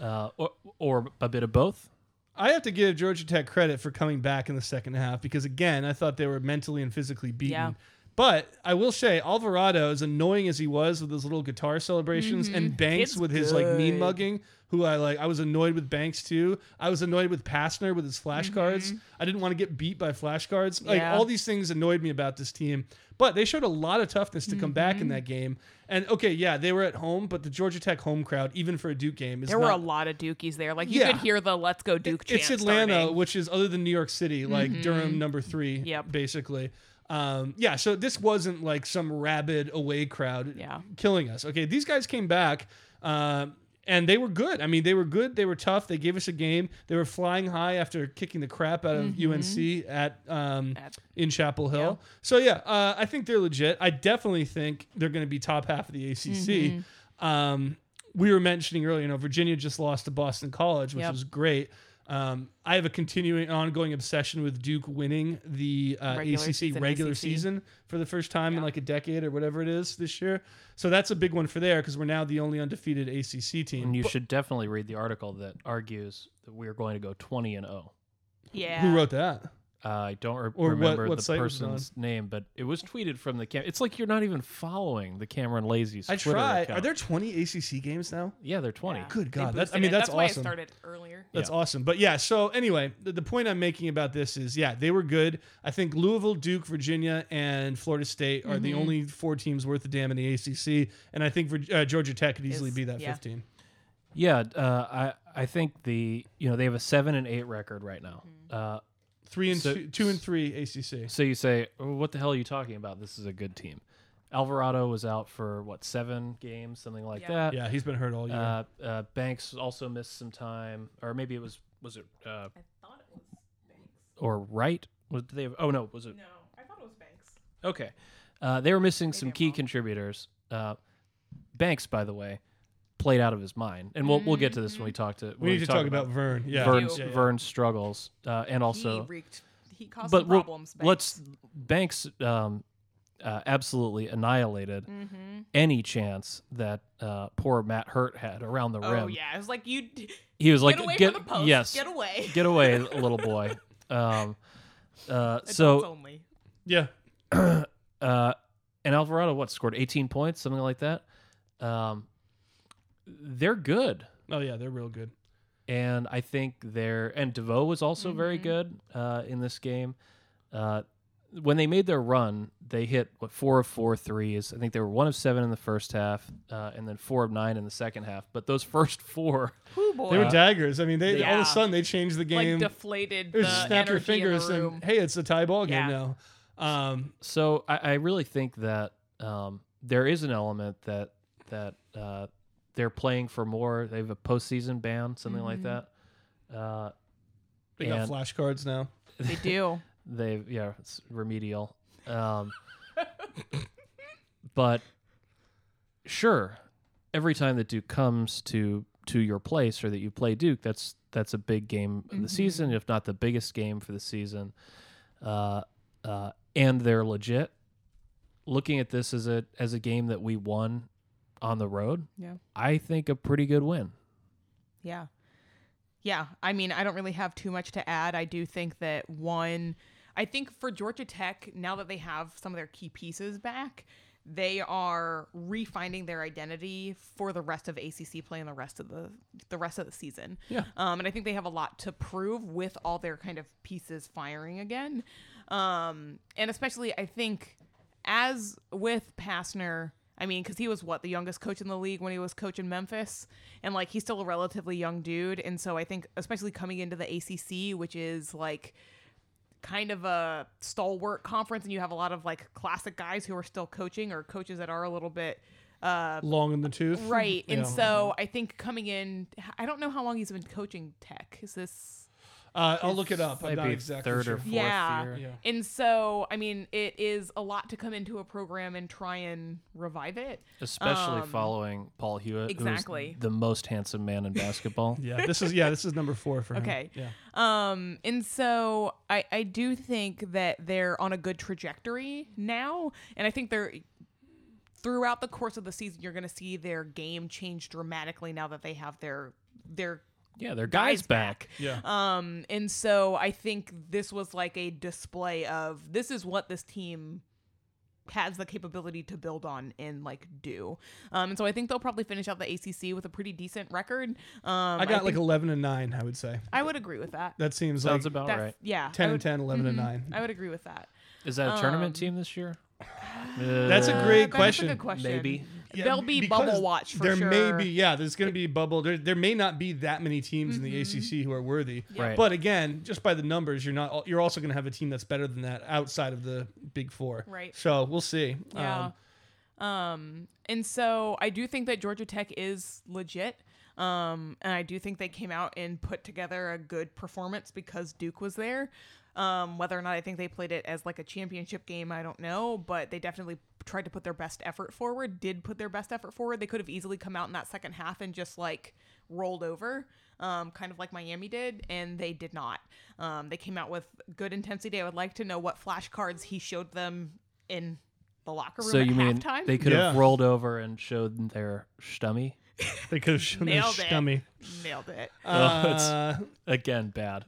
uh, or, or a bit of both? I have to give Georgia Tech credit for coming back in the second half because again, I thought they were mentally and physically beaten. Yeah. But I will say, Alvarado, as annoying as he was with his little guitar celebrations, and mm-hmm. Banks Kid's with his like mean mugging, who I like, I was annoyed with Banks too. I was annoyed with Pastner with his flashcards. Mm-hmm. I didn't want to get beat by flashcards. Like Yeah. all these things annoyed me about this team. But they showed a lot of toughness to come back in mm-hmm. that game. And okay, yeah, they were at home, but the Georgia Tech home crowd, even for a Duke game, is There were a lot of Dukies there. Like you Yeah. could hear the "Let's Go Duke" it's chant Atlanta, starting. which is other than New York City, like Durham number three, Yep. basically. Um, yeah, so this wasn't like some rabid away crowd Yeah. killing us. Okay, these guys came back. Um, and they were good. I mean, they were good. They were tough. They gave us a game. They were flying high after kicking the crap out of UNC at, um, At- in Chapel Hill. So yeah, uh, I think they're legit. I definitely think they're going to be top half of the ACC. Um, we were mentioning earlier, you know, Virginia just lost to Boston College, which Yep. was great. Um, I have a continuing, ongoing obsession with Duke winning the uh, Regular ACC season regular ACC. season for the first time in like a decade or whatever it is this year. So that's a big one for there because we're now the only undefeated ACC team. And you But should definitely read the article that argues that we're going to go 20 and 0. Yeah. who wrote that? Uh, I don't re- Or remember what the site was it on? person's name, but it was tweeted from the cam. It's like you're not even following the Cameron Lazy's I Twitter try. account. Are there 20 ACC games now? Yeah, they're 20. Yeah. Good God, that's- I mean, it. that's that's why awesome. I started earlier. That's Yeah. awesome. But yeah, so anyway, the, the point I'm making about this is yeah, they were good. I think Louisville, Duke, Virginia, and Florida State are Mm-hmm. the only four teams worth a damn in the ACC. And I think uh, Georgia Tech could easily Is- be that yeah. 15. Yeah, uh, I I think the you know they have a seven and eight record right now. Mm-hmm. Three and So- two, two and three ACC. so you say, oh, what the hell are you talking about? This is a good team. Alvarado was out for what seven games, something like Yeah. that. Yeah, he's been hurt all year. Uh, uh, Banks also missed some time, or maybe it was was it uh, I thought it was Banks. or right? Was did they? Have, oh no, was it No, I thought it was Banks. Okay. Uh, they were missing some key wrong. contributors. Uh, Banks, by the way, played out of his mind, and we'll we'll get to this when we talk to. we need to talk, about, Vern. Yeah, Vern's yeah, yeah. Vern's struggles, uh, and also, he wreaked. He caused but some we'll- problems. Banks. let's Banks um, uh, absolutely annihilated Mm-hmm. any chance that uh, poor Matt Hurt had around the rim. Oh yeah, it was like you. d- He was like, get away "Get from the post. yes, Get away. get away, little boy." Um, uh, Adults so only. Yeah. uh, and Alvarado, what scored 18 points, something like that. Um, they're good, Oh yeah, they're real good. and I think they're and Devoe was also very Mhm. good uh, in this game. Uh, when they made their run, they hit what four of four threes. I think they were one of seven in the first half, uh, and then four of nine in the second half. But those first four, Whoo boy. They were daggers. I mean, they all of a sudden they changed the like game. deflated it the just snap your energy in the fingers and hey, it's a tie ball game Yeah. now. Um, so I, I really think that um, there is an element that that uh, they're playing for more. They have a postseason ban, something like Mhm. that. Uh, They got flashcards now. They do. they yeah, it's remedial. Um, but sure, every time that Duke comes to to your place or that you play Duke, that's that's a big game of the Mhm. season, if not the biggest game for the season. Uh, uh, and they're legit. Looking at this as a as a game that we won on the road, Yeah. I think a pretty good win. Yeah. Yeah. I mean, I don't really have too much to add. I do think that one, I think for Georgia Tech, now that they have some of their key pieces back, they are refinding their identity for the rest of ACC play and the rest of the the rest of the season. Yeah. Um, and I think they have a lot to prove with all their kind of pieces firing again. Um, and especially, I think, as with Pastner, I mean, because he was what the youngest coach in the league when he was coaching Memphis, and like he's still a relatively young dude, and so I think, especially coming into the ACC, which is like kind of a stalwart conference, and you have a lot of like classic guys who are still coaching or coaches that are a little bit uh, Long in the tooth. right. And Yeah. so I think coming in, I don't know how long he's been coaching Tech. Is this Uh, I'll look it up. I'm Might not exactly third sure. or fourth Yeah. year. Yeah. And so, I mean, it is a lot to come into a program and try and revive it. Especially Um, following Paul Hewitt, exactly. who's the most handsome man in basketball. Yeah, this is yeah, this is number four for him. Okay. Yeah. Um, and so I, I do think that they're on a good trajectory now. And I think they're throughout the course of the season, you're going to see their game change dramatically now that they have their their Yeah, their guys, Guys back. Yeah. Um, and so I think this was like a display of this is what this team has the capability to build on and like do. Um, and so I think they'll probably finish out the ACC with a pretty decent record. Um, I got like 11 and 9, I would say. I would agree with that. That seems Sounds like about That's, right. Yeah, I 10 and would- 10, 11 and mhm, 9. I would agree with that. Is that a tournament Um, team this year? That's a Uh, great That is question. a good question. Maybe. Yeah, There'll be bubble watch for there sure. may be yeah there's going to be bubble there, there may not be that many teams in the ACC who are worthy Yeah. Right. but again just by the numbers you're not you're also going to have a team that's better than that outside of the big four Right. so we'll see Yeah. um, Um, and so I do think that Georgia Tech is legit. Um, and I do think they came out and put together a good performance because Duke was there. Um, whether or not I think they played it as like a championship game, I don't know, but they definitely tried to put their best effort forward, did put their best effort forward. They could have easily come out in that second half and just like rolled over, um, kind of like Miami did, and they did not. Um, they came out with good intensity. I would like to know what flashcards he showed them in the locker room So at you mean halftime. they could have Yeah. rolled over and showed their stummy? They could have shown their Nailed it. stummy Nailed it. Oh, it's- uh, Again, bad.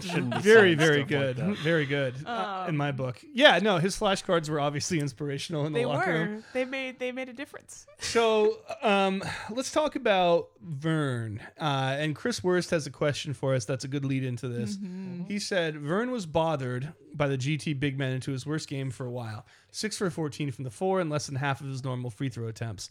Shouldn't be very saying very stuff like good that. very good uh, in Um, my book yeah no his flashcards were obviously inspirational in the They locker were. room They made. They made a difference. So um, let's talk about Vern. Uh, and Chris Wurst has a question for us that's a good lead into this. Mm-hmm. He said Vern was bothered by the GT big men into his worst game for a while. Six for 14 from the four and less than half of his normal free throw attempts.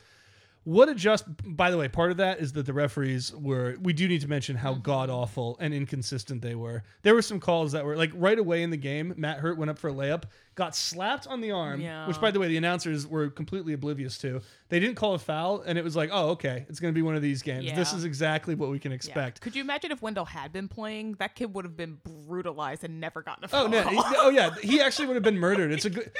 What adjust? By the way, part of that is that the referees were. We do need to mention Mm-hmm. how god awful and inconsistent they were. There were some calls that were like right away in the game. Matt Hurt went up for a layup, got slapped on the arm, Yeah. which by the way the announcers were completely oblivious to. They didn't call a foul, and it was like, oh okay, it's going to be one of these games. This Yeah. is exactly what we can Yeah. expect. Could you imagine if Wendell had been playing? That kid would have been brutalized and never gotten a foul Oh no! he- oh yeah, he actually would have been murdered. It's a good.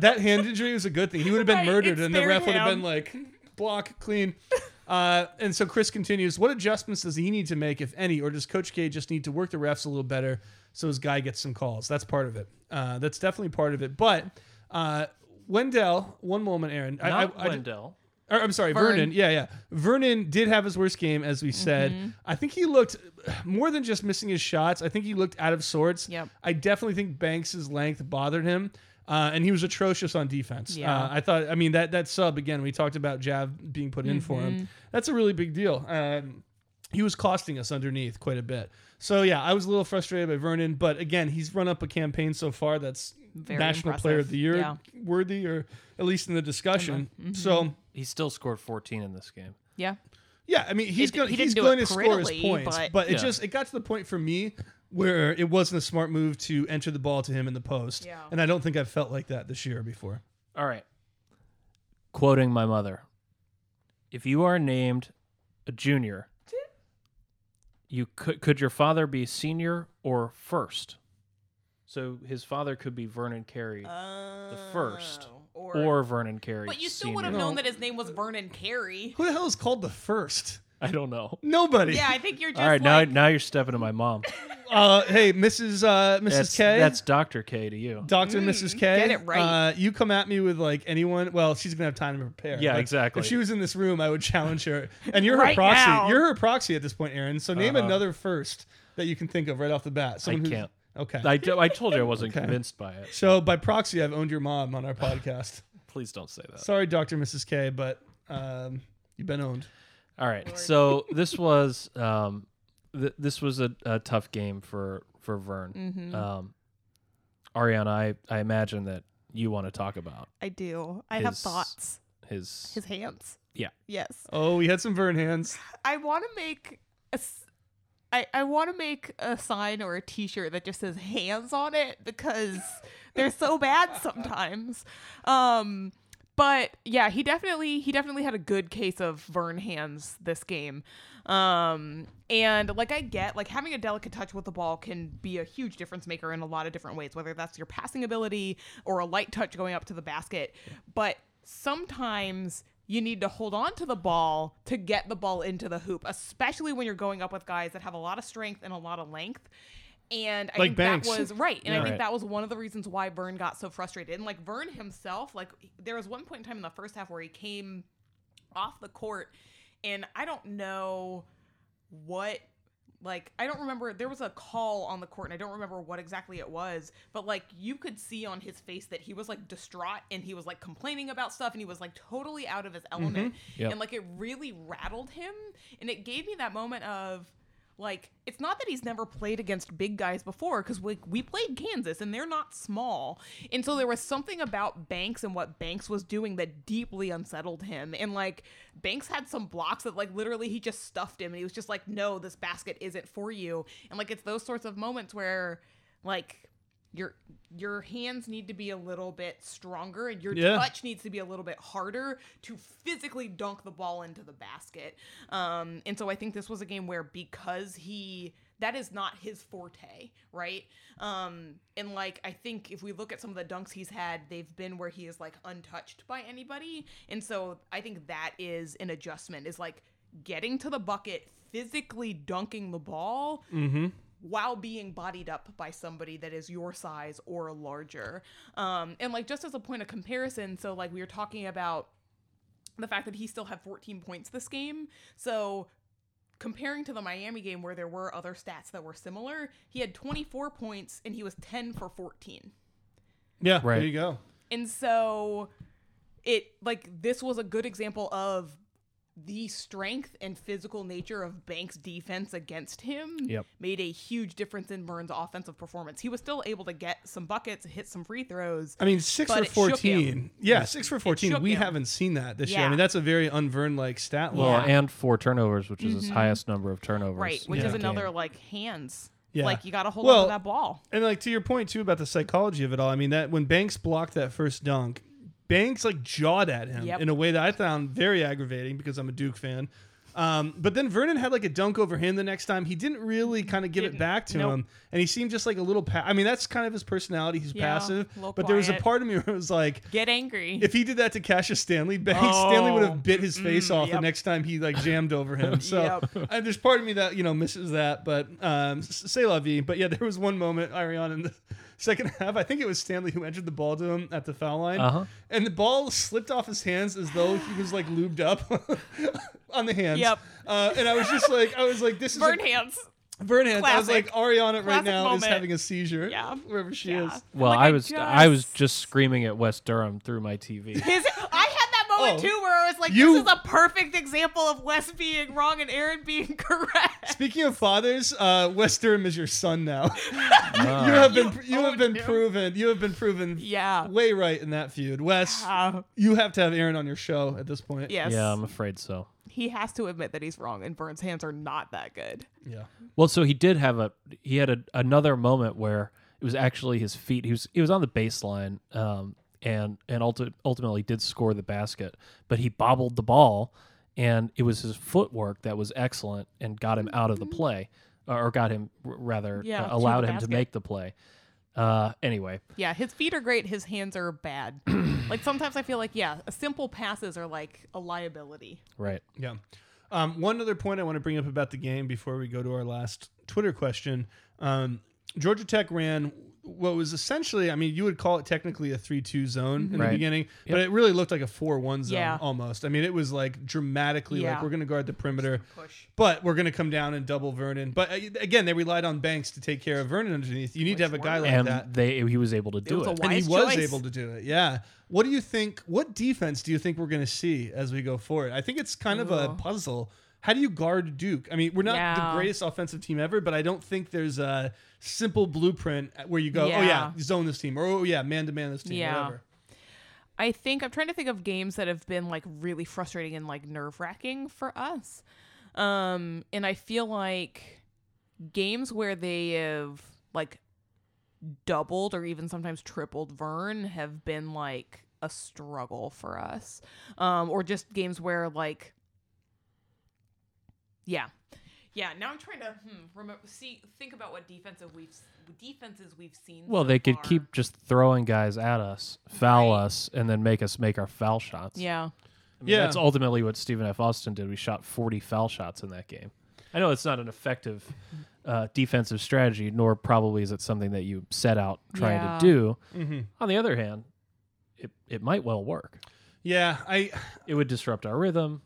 That hand injury was a good thing. He would have been Right, murdered, and the spared ref would have him. been like, block clean. Uh, and so Chris continues. What adjustments does he need to make, if any, or does Coach K just need to work the refs a little better so his guy gets some calls? That's part of it. Uh, that's definitely part of it. But uh, Wendell, one moment, Aaron. I- Not I, I, Wendell. or, I'm sorry, Vern. Vernon. Yeah, yeah. Vernon did have his worst game, as we said. Mm-hmm. I think he looked more than just missing his shots. I think he looked out of sorts. Yep. I definitely think Banks's length bothered him, uh, and he was atrocious on defense. Yeah. Uh, I thought. I mean that that sub again. We talked about Jav being put in for Mm-hmm. him. That's a really big deal. Um, he was costing us underneath quite a bit. So yeah, I was a little frustrated by Vernon, but again, he's run up a campaign so far that's Very National impressive. Player of the Year Yeah. worthy, or at least in the discussion. Mm-hmm. So. He still scored 14 in this game. Yeah. Yeah, I mean he's It- going he he's going to score his points, but, but- it Yeah. just it got to the point for me where it wasn't a smart move to enter the ball to him in the post, Yeah. and I don't think I've felt like that this year before. All right. quoting my mother, if you are named a junior, you could could your father be senior or first? So his father could be Vernon Carey the oh, first, Oh, or Vernon Carey. But you still senior. would have No. known that his name was Vernon Carey. Who the hell is called the first? I don't know. Nobody. Yeah, I think you're just All right, like, now now you're stepping to my mom. Uh, hey, Mrs. Uh, Mrs. That's, K. that's Doctor K to you. Doctor and Mrs. K. get it right. Uh, you come at me with like anyone. Well, she's gonna have time to prepare. Yeah, Like, exactly. If she was in this room, I would challenge her. And you're her proxy. now. You're her proxy at this point, Aaron. So name Uh-huh. another first that you can think of right off the bat. Someone who's- can't. Okay. I, do- I told you I wasn't Okay. convinced by it. so by proxy, I've owned your mom on our podcast. Please don't say that. Sorry, Doctor, Mrs. K, but um, you've been owned. All right. So this was um, th- this was a, a tough game for for Vern. Mhm. Um, Ariana, I I imagine that you want to talk about I do. I have His- thoughts. his. His hands. Yeah. Yes. Oh, we had some Vern hands. I want to make a. s- I, I want to make a sign or a T-shirt that just says "hands" on it because they're so bad sometimes. Um, but yeah, he definitely he definitely had a good case of Vern hands this game. Um, and like I get like having a delicate touch with the ball can be a huge difference maker in a lot of different ways, whether that's your passing ability or a light touch going up to the basket. But sometimes you need to hold on to the ball to get the ball into the hoop, especially when you're going up with guys that have a lot of strength and a lot of length. And I Like think Banks. that was right. And I think Right. that was one of the reasons why Vern got so frustrated. And like Vern himself, like there was one point in time in the first half where he came off the court and I don't know what like I don't remember there was a call on the court and I don't remember what exactly it was, but like you could see on his face that he was like distraught and he was like complaining about stuff and he was like totally out of his mm-hmm. element Yep. and like it really rattled him and it gave me that moment of like it's not that he's never played against big guys before because we, we played kansas and they're not small. And so there was something about banks and what banks was doing that deeply unsettled him. And like banks had some blocks that like literally he just stuffed him and he was just like no this basket isn't for you. And like it's those sorts of moments where like your your hands need to be a little bit stronger and your Yeah. touch needs to be a little bit harder to physically dunk the ball into the basket. Um, and so I think this was a game where because he that is not his forte, right? Um, and like I think if we look at some of the dunks he's had, they've been where he is like untouched by anybody. And so I think that is an adjustment is like getting to the bucket, physically dunking the ball Mm-hmm. While being bodied up by somebody that is your size or larger. Um, and like just as a point of comparison, so like we were talking about the fact that he still had 14 points this game. So comparing to the Miami game where there were other stats that were similar, he had 24 points and he was 10 for 14. Yeah, Right. there you go. And so it like this was a good example of the strength and physical nature of Banks' defense against him Yep. made a huge difference in Vern's offensive performance. He was still able to get some buckets, hit some free throws. I mean, six for fourteen. Yeah, six for fourteen. We him. haven't seen that this year. I mean, that's a very unvern like stat Well, line. Yeah. and four turnovers, which is his highest number of turnovers. Mm-hmm. Right, which a is another like hands. Yeah. Like you got to hold Well, on to that ball. And like to your point too about the psychology of it all. I mean that when Banks blocked that first dunk, Banks like jawed at him Yep. in a way that I found very aggravating because I'm a Duke fan. Um, but then Vernon had like a dunk over him the next time. He didn't really kind of give it Didn't. back to Nope. him, and he seemed just like a little. Pa- I mean, that's kind of his personality. He's Yeah, passive. But there was a part of me where it was like, Get angry. if he did that to Cassius Stanley, Banks Stanley would Oh. have bit his face off the next time he like jammed over him. So Yep. there's part of me that you know misses that, but um, say la vie. But yeah, there was one moment, Ariana, in the second half. I think it was Stanley who entered the ball to him at the foul line, Uh-huh. and the ball slipped off his hands as though he was like lubed up on the hands. Yep. Uh, and I was just like, I was like, this is Vern a, hands. Vern hands. I was like, Classic. Ariana right Classic now is having a seizure. Yeah. wherever she Yeah. is. Well, Like, I I was I was just- just screaming at Wes Durham through my TV. His, I had that moment Oh. too where I was like, You- this is a perfect example of Wes being wrong and Aaron being correct. Speaking of fathers, uh, Wes Durham is your son now. Ah. you have been You you have been him. proven you have been proven Yeah. way right in that feud. Wes, Uh, you have to have Aaron on your show at this point. yes. Yeah, I'm afraid so. he has to admit that he's wrong, and Vern's hands are not that good. Yeah. Well, so he did have a he had a, another moment where it was actually his feet. He was he was on the baseline, um, and and ulti- ultimately did score the basket, but he bobbled the ball, and it was his footwork that was excellent and got him out of the play, or got him r- rather Yeah, uh, allowed the him to make the play. Uh, anyway, Yeah, his feet are great. His hands are bad. like sometimes I feel like yeah, simple passes are like a liability. right. Yeah. Um, one other point I want to bring up about the game before we go to our last Twitter question. Um, Georgia Tech ran what was essentially, I mean, you would call it technically a 3 2 zone in the Right. beginning, but it really looked like a 4 1 zone Yeah. almost. I mean, it was like dramatically Yeah. like we're going to guard the perimeter. Push. But we're going to come down and double Vernon. But uh, again, they relied on Banks to take care of Vernon underneath. You need to have a guy like and that. they he was able to do was a it. And he was choice. able to do it. Yeah. What do you think? What defense do you think we're going to see as we go forward? I think it's kind of a Ooh. puzzle. How do you guard Duke? I mean, we're not Yeah. the greatest offensive team ever, but I don't think there's a simple blueprint where you go, oh yeah, Yeah. zone this team, or oh yeah, man to man this team, Yeah. whatever. I think I'm trying to think of games that have been like really frustrating and like nerve wracking for us. Um, and I feel like games where they have like doubled or even sometimes tripled Vern have been like a struggle for us. Um, or just games where like yeah. Yeah, now I'm trying to hmm, remember, see, think about what defensive we've defenses we've seen. Well, so they could far. keep just throwing guys at us, foul Right. us, and then make us make our foul shots. Yeah, I mean, Yeah. that's ultimately what Stephen F. Austin did. We shot 40 foul shots in that game. I know it's not an effective uh, defensive strategy, nor probably is it something that you set out trying Yeah. to do. Mm-hmm. On the other hand, it, it might well work. Yeah, I, It would disrupt our rhythm.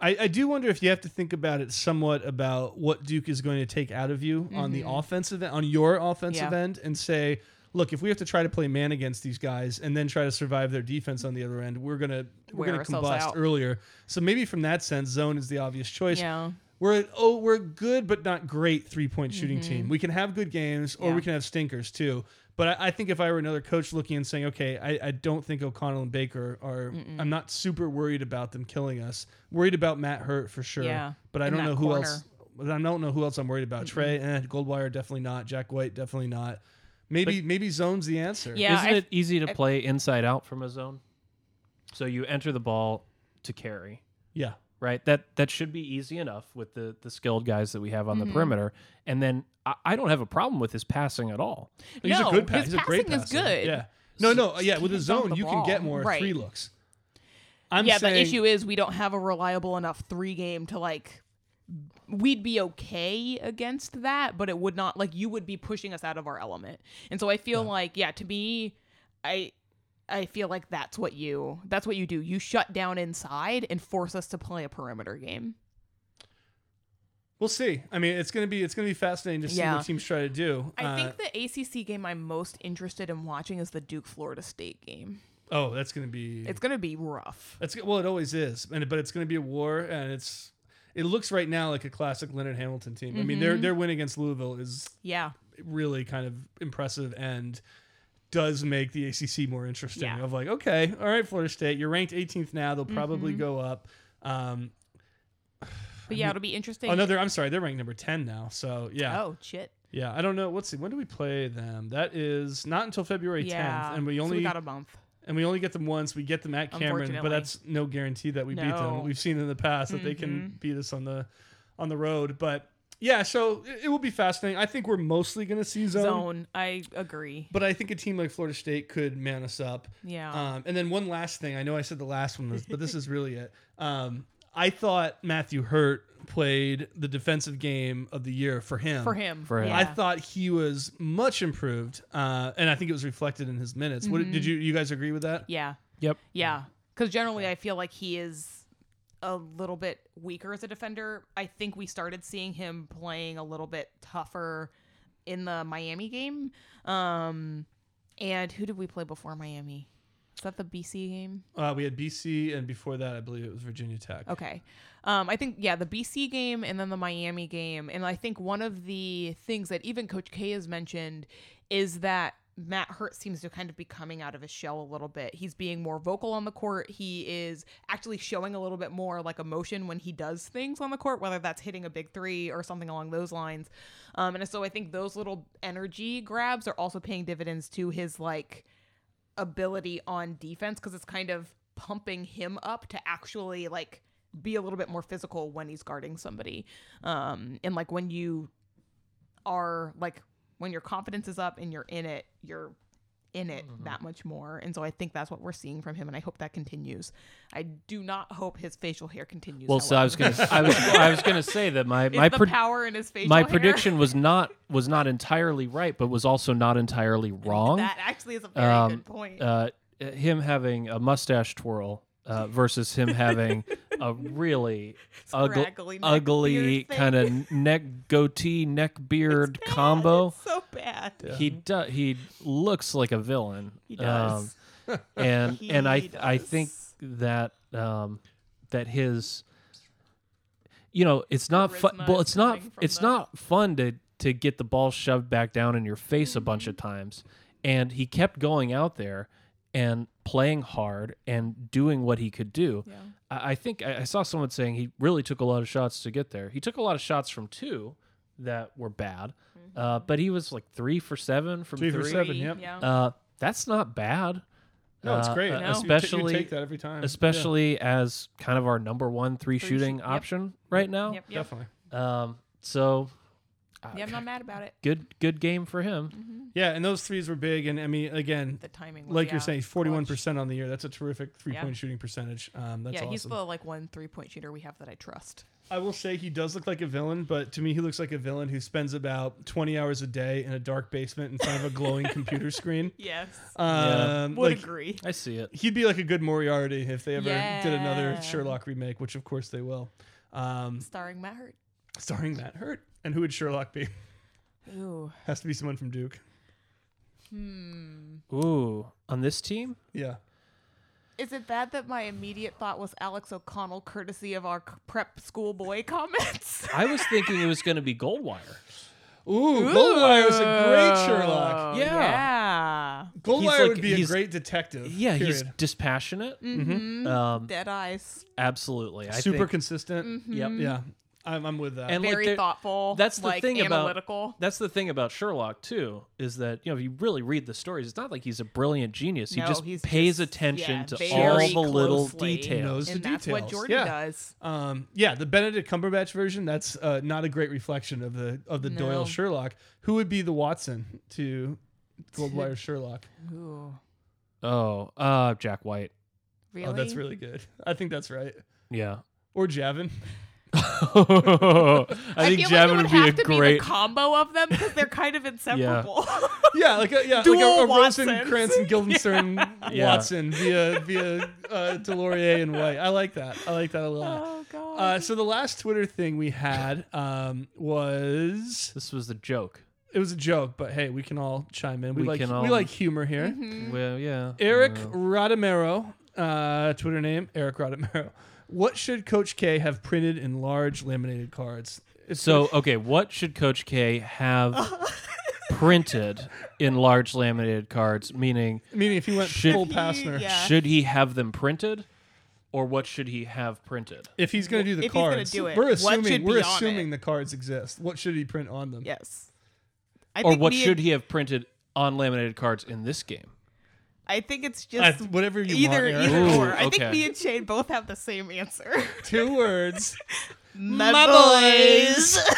I, I do wonder if you have to think about it somewhat about what Duke is going to take out of you on the mm-hmm. offensive end, on your offensive Yeah. end, and say, look, if we have to try to play man against these guys and then try to survive their defense on the other end, we're gonna we're Wear gonna combust out. earlier. So maybe from that sense, zone is the obvious choice. yeah. We're oh we're good but not great three point shooting team. We can have good games or Yeah. we can have stinkers too. But I, I think if I were another coach looking and saying, okay, I, I don't think O'Connell and Baker are. I'm not super worried about them killing us. Worried about Matt Hurt for sure. Yeah, But I in don't know who corner. else. But I don't know who else I'm worried about. Tre, and eh, Goldwire definitely not. Jack White definitely not. Maybe maybe zone's the answer. Yeah. Isn't I- it easy to play inside out from a zone? So you enter the ball to Carey, Yeah. Right? That that should be easy enough with the the skilled guys that we have on Mm-hmm. the perimeter. And then I, I don't have a problem with his passing at all. He's No, a good pass. his He's a great passing is good. Yeah. No, no, yeah. With a zone, the you can get more Right. three looks. I'm yeah, saying, the issue is we don't have a reliable enough three game to like. We'd be okay against that, but it would not like you would be pushing us out of our element. And so I feel like yeah, to me, I I feel like that's what you that's what you do. You shut down inside and force us to play a perimeter game. We'll see. I mean, it's gonna be it's gonna be fascinating to see Yeah. what teams try to do. I Uh, think the ACC game I'm most interested in watching is the Duke Florida State game. oh, that's gonna be It's gonna be rough. That's well, it always is, and but it's going to be a war, and it's it looks right now like a classic Leonard Hamilton team. I mean, Mm-hmm. their their win against Louisville is Yeah. really kind of impressive and does make the ACC more interesting. Yeah. Of like, okay, all right, Florida State, you're ranked 18th now. They'll probably Mm-hmm. go up. Um, But yeah, it'll be interesting. oh no, they're I'm sorry, they're ranked number 10 now. So yeah, Oh shit. yeah. I don't know. Let's see. When do we play them? That is not until February 10th, Yeah. and we so only we got a month. and we only get them once. We get them at Cameron, but that's no guarantee that we beat them. We've seen in the past that they can Mhm. beat us on the on the road. But yeah, so it, it will be fascinating. I think we're mostly going to see zone, Zone. I agree. but I think a team like Florida State could man us up. Yeah. Um, and then one last thing. I know I said the last one was, but this is really it. Um, I thought Matthew Hurt played the defensive game of the year for him. for him. For him. Yeah. I thought he was much improved, uh, and I think it was reflected in his minutes. What did you you guys agree with that? yeah. Yep. Yeah. Because generally, I feel like he is a little bit weaker as a defender. I think we started seeing him playing a little bit tougher in the Miami game. Um, and who did we play before Miami? Is that the BC game? Uh, we had BC, and before that, I believe it was Virginia Tech. Okay. Um, I think yeah, the BC game and then the Miami game, and I think one of the things that even Coach K has mentioned is that Matt Hurt seems to kind of be coming out of his shell a little bit. He's being more vocal on the court. He is actually showing a little bit more like emotion when he does things on the court, whether that's hitting a big three or something along those lines. Um, and so I think those little energy grabs are also paying dividends to his like ability on defense because it's kind of pumping him up to actually like be a little bit more physical when he's guarding somebody. Um, and like when you are like when your confidence is up and you're in it, you're in it Mm-hmm. that much more. And so I think that's what we're seeing from him, and I hope that continues. I do not hope his facial hair continues. Well, so I was gonna I was I was gonna say that my It's my the pred- power in his facial my hair. prediction was not was not entirely right, but was also not entirely wrong. That actually is a very Um, good point. uh, him having a mustache twirl uh, versus him having a really ugly, ugly kind of neck goatee, neck beard Bad, combo. it's so bad. He does. He looks like a villain. He does. Um, and and I He I think that um, that his you know it's not fun. Well, it's not it's the- not fun to to get the ball shoved back down in your face a bunch of Mm-hmm. times. And he kept going out there and playing hard and doing what he could do. Yeah. I, I think I, I saw someone saying he really took a lot of shots to get there. He took a lot of shots from two that were bad, uh, but he was like three for seven from Three three. for seven, yep. Yeah. Uh, that's not bad. No, it's Uh, great. uh, You ta- you especially take that every time. Yeah, especially as kind of our number one three, Three shooting shoot- yep. option right now. yep. Yep. definitely. Um, so Yeah, I'm not mad about it. good good game for him. Yeah, and those threes were big. And I mean, again, The timing. Was, like you're yeah, saying, clutch. 41 percent on the year. That's a terrific three point Yeah. shooting percentage. Um, that's yeah, awesome. he's the like one three point shooter we have that I trust. I will say he does look like a villain, but to me, he looks like a villain who spends about 20 hours a day in a dark basement in front of a glowing computer screen. Yes. Um, Would like, agree. I see it. he'd be like a good Moriarty if they ever did another Yeah. Sherlock remake, which of course they will. Um, Starring Matt Hurt. starring Matt Hurt. And who would Sherlock be? Ooh. Has to be someone from Duke. Hmm. Ooh, on this team, Yeah. Is it bad that my immediate thought was Alex O'Connell, courtesy of our c- prep schoolboy comments? I was thinking it was going to be Goldwire. Ooh, Goldwire is a great Sherlock. Yeah. Yeah. Goldwire like- would be a he's- great detective. Yeah, he's period. dispassionate. Mm-hmm. Um, Dead eyes. absolutely. I super think- consistent. Yep. Yeah, I'm, I'm with that. And like Very there- thoughtful. that's the like, thing about- analytical. That's the thing about Sherlock too, is that you know if you really read the stories, it's not like he's a brilliant genius. He just pays just- attention yeah, to all the little details. Knows and the that's what. Jordan Yeah. does. Um, yeah, the Benedict Cumberbatch version. That's uh, not a great reflection of the of the Doyle Sherlock. Who would be the Watson to Goldwire Sherlock? Ooh. Oh, uh, Jack White. Really? Oh, that's really good. I think that's right. Yeah. Or Javin. I think feel Javin like it would would be a to great. be the combo of them because they're kind of inseparable. Yeah, like a, yeah, like Dual a, a Watsons. Rosencrantz and Guildenstern Yeah. Watson via via uh, DeLaurier and White. I like that. I like that a lot. oh god. Uh, so the last Twitter thing we had um, was this was the joke. it was a joke, but hey, we can all chime in. We, We like can we like humor here. Mm-hmm. Well, yeah. Eric Well, Rodamero, uh, Twitter name Eric Rodamero. What should Coach K have printed in large laminated cards? It's so okay, what should Coach K have printed in large laminated cards? Meaning, meaning if he went Should full he- Pastner, yeah. should he have them printed, or what should he have printed? if he's going to do the If he's gonna cards, do it, we're what assuming should we're be on assuming the cards exist. What should he print on them? yes. I Or think what me should and- he have printed on laminated cards in this game? I think it's I- just whatever you either want. Eric. either Ooh, or. I think me and Shane both have the same answer. Two words. My, boys.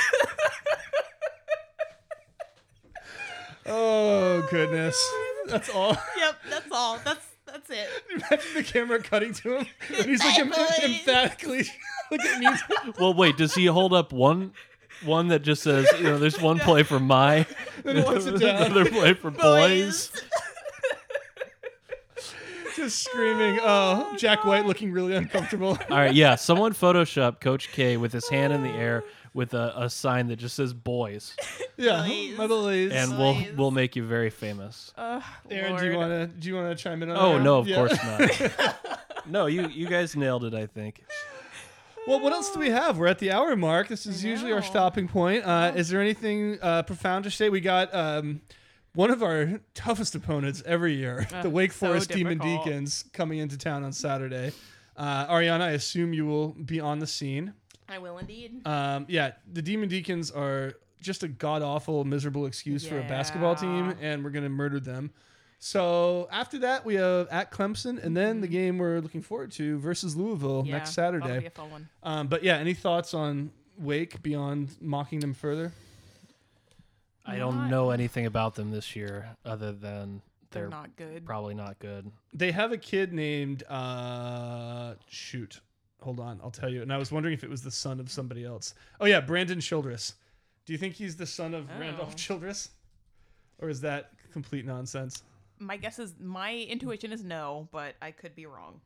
Oh goodness, that's all. yep, that's all. That's that's it. Imagine the camera cutting to him, and he's like em- emphatically like it means Well, wait, does he hold up one one that just says, you know, there's one play for my, Then wants it down. another play for boys? just screaming. Oh, Jack White looking really uncomfortable. All right, yeah, someone Photoshop Coach K with his hand in the air with a, a sign that just says boys, Yeah, Boys. my boys. and we'll Boys. we'll make you very famous. Uh, Aaron, do you Lord. want to do you want to chime in on Oh that? no, of Yeah. course not. no, you you guys nailed it. I think. Well, what else do we have? We're at the hour mark. This is usually our know. stopping point. Uh, is there anything uh, profound to say? We got um, one of our toughest opponents every year, the Wake so Forest Demon. Deacons, coming into town on Saturday. Uh, Ariana, I assume you will be on the scene. I will indeed. Um, yeah, the Demon Deacons are just a god awful, miserable excuse for a basketball team, and we're gonna murder them. So after that, we have at Clemson, and then the game we're looking forward to versus Louisville Mm-hmm. Yeah, next Saturday. be a fun one. Um, but yeah, any thoughts on Wake beyond mocking them further? I don't know anything about them this year other than They're, they're, not good. probably not good. They have a kid named uh, shoot. Hold on, I'll tell you. And I was wondering if it was the son of somebody else. Oh yeah, Brandon Childress. Do you think he's the son of Oh. Randolph Childress, or is that complete nonsense? My guess is my intuition is no, but I could be wrong.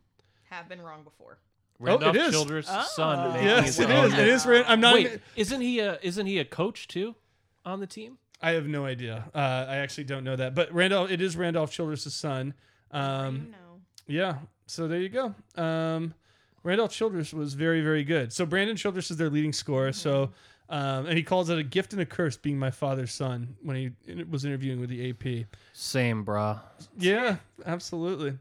Have been wrong before. Randolph it is. Childress' Oh. son. making Yes, his it own- is. It is. Ran- I'm not. Wait, isn't he a isn't he a coach too on the team? I have no idea. Uh, I actually don't know that. But Randolph, it is Randolph Childress' son. Um, you know. Yeah. So there you go. Um, Randolph Childress was very, very good. So Brandon Childress is their leading scorer. So, um, and he calls it a gift and a curse being my father's son when he was interviewing with the AP. Same, brah. Yeah, absolutely.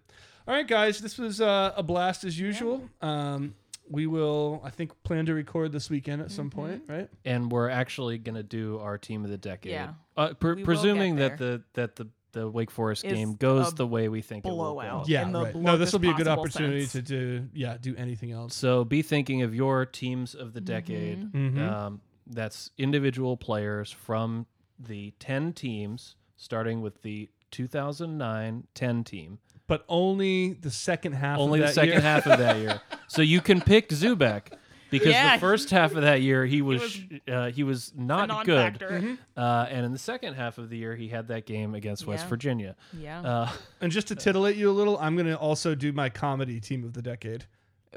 All right, guys, this was uh, a blast as usual. Um, we will, I think, plan to record this weekend at some point, right? And we're actually gonna do our team of the decade. Yeah. Uh, pre- We will presuming get that the that the the Wake Forest Is game goes a the way we think it will blowout. go. Yeah, In the right. No, this will be a good bluntest opportunity possible to do, yeah, do anything else. So be thinking of your teams of the decade. Mhm. Um, that's individual players from the 10 teams, starting with the 2009 10 team. But only the second half. Only of the that second year. half of that year. So you can pick Zoubek because Yeah. the first half of that year he was was uh, he was not good, non-factor. uh, and in the second half of the year he had that game against West Yeah. Virginia. Yeah. Uh, And just to titillate you a little, I'm going to also do my comedy team of the decade.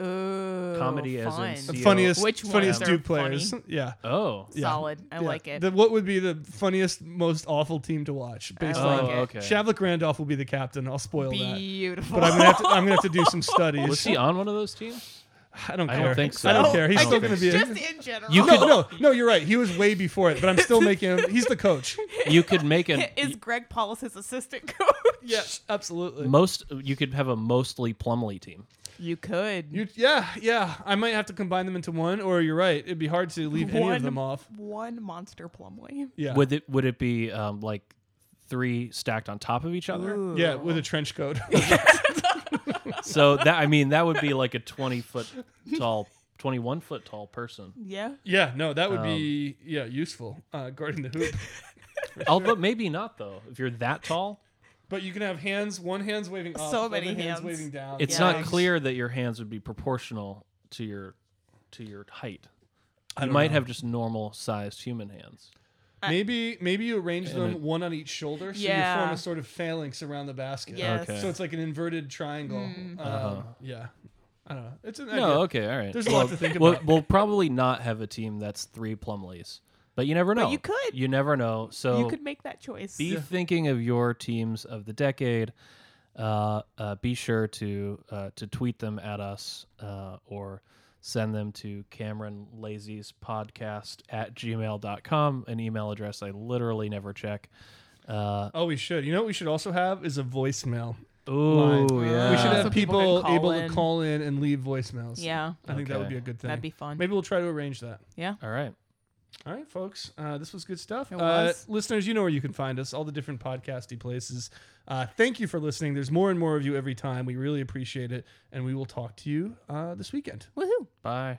Ooh, comedy as in The CO. funniest, Which ones funniest are Duke players. Yeah. oh, Yeah. Solid. I Yeah. like it. The- what would be the funniest, most awful team to watch? Based I like on oh, it. okay. Shavlik Randolph will be the captain. I'll spoil that. Beautiful. But I'm gonna have to. I'm gonna have to do some studies. Was he on one of those teams? I don't I care. don't think so. I don't care. He's I still don't gonna be. think A, Just in general. You no, could- no, no. You're right. He was way before it, but I'm still making him. He's the coach. You could make an is Greg Paulus his assistant coach? Yes, absolutely. most. You could have a mostly Plumley team. You could. You, yeah, yeah. I might have to combine them into one, or you're right. It'd be hard to leave any of One- them off. One monster Plumley. Yeah. Would it would it be um, like three stacked on top of each other? Ooh. yeah, with a trench coat. So that I mean that would be like a twenty foot tall, twenty one foot tall person. Yeah. yeah, no, that would Um, be yeah useful uh, guarding the hoop. Although maybe not though. If you're that tall, But you can have hands. One hand's waving up. So many other hand's hands. waving down. it's Yeah. not clear that your hands would be proportional to your to your height. You don't might know. have just normal sized human hands. Maybe maybe you arrange And them it- one on each shoulder, so Yeah. you form a sort of phalanx around the basket. Yes. Okay. So it's like an inverted triangle. Mm. Um, Uh-huh. Yeah. I don't know. It's an No, idea. okay, all right. There's a lot to think we'll, about. We'll probably not have a team that's three Plumleys, but you never know. you could. You never know. So you could make that choice. be thinking of your teams of the decade. Uh, uh, be sure to uh, to tweet them at us uh, or send them to Cameron Lazy's podcast at gmail.com, an email address I literally never check. Uh, Oh, we should. You know what we should also have is a voicemail. Oh yeah. we should have so people, people able in. to call in and leave voicemails. yeah. I think that would be a good thing. That'd be fun. Maybe we'll try to arrange that. Yeah. All right. All right, folks. Uh, this was good stuff. It Uh, listeners, you know where you can find us, all the different podcasty places. Uh, thank you for listening. There's more and more of you every time. We really appreciate it. And we will talk to you uh, this weekend. Woohoo. Bye.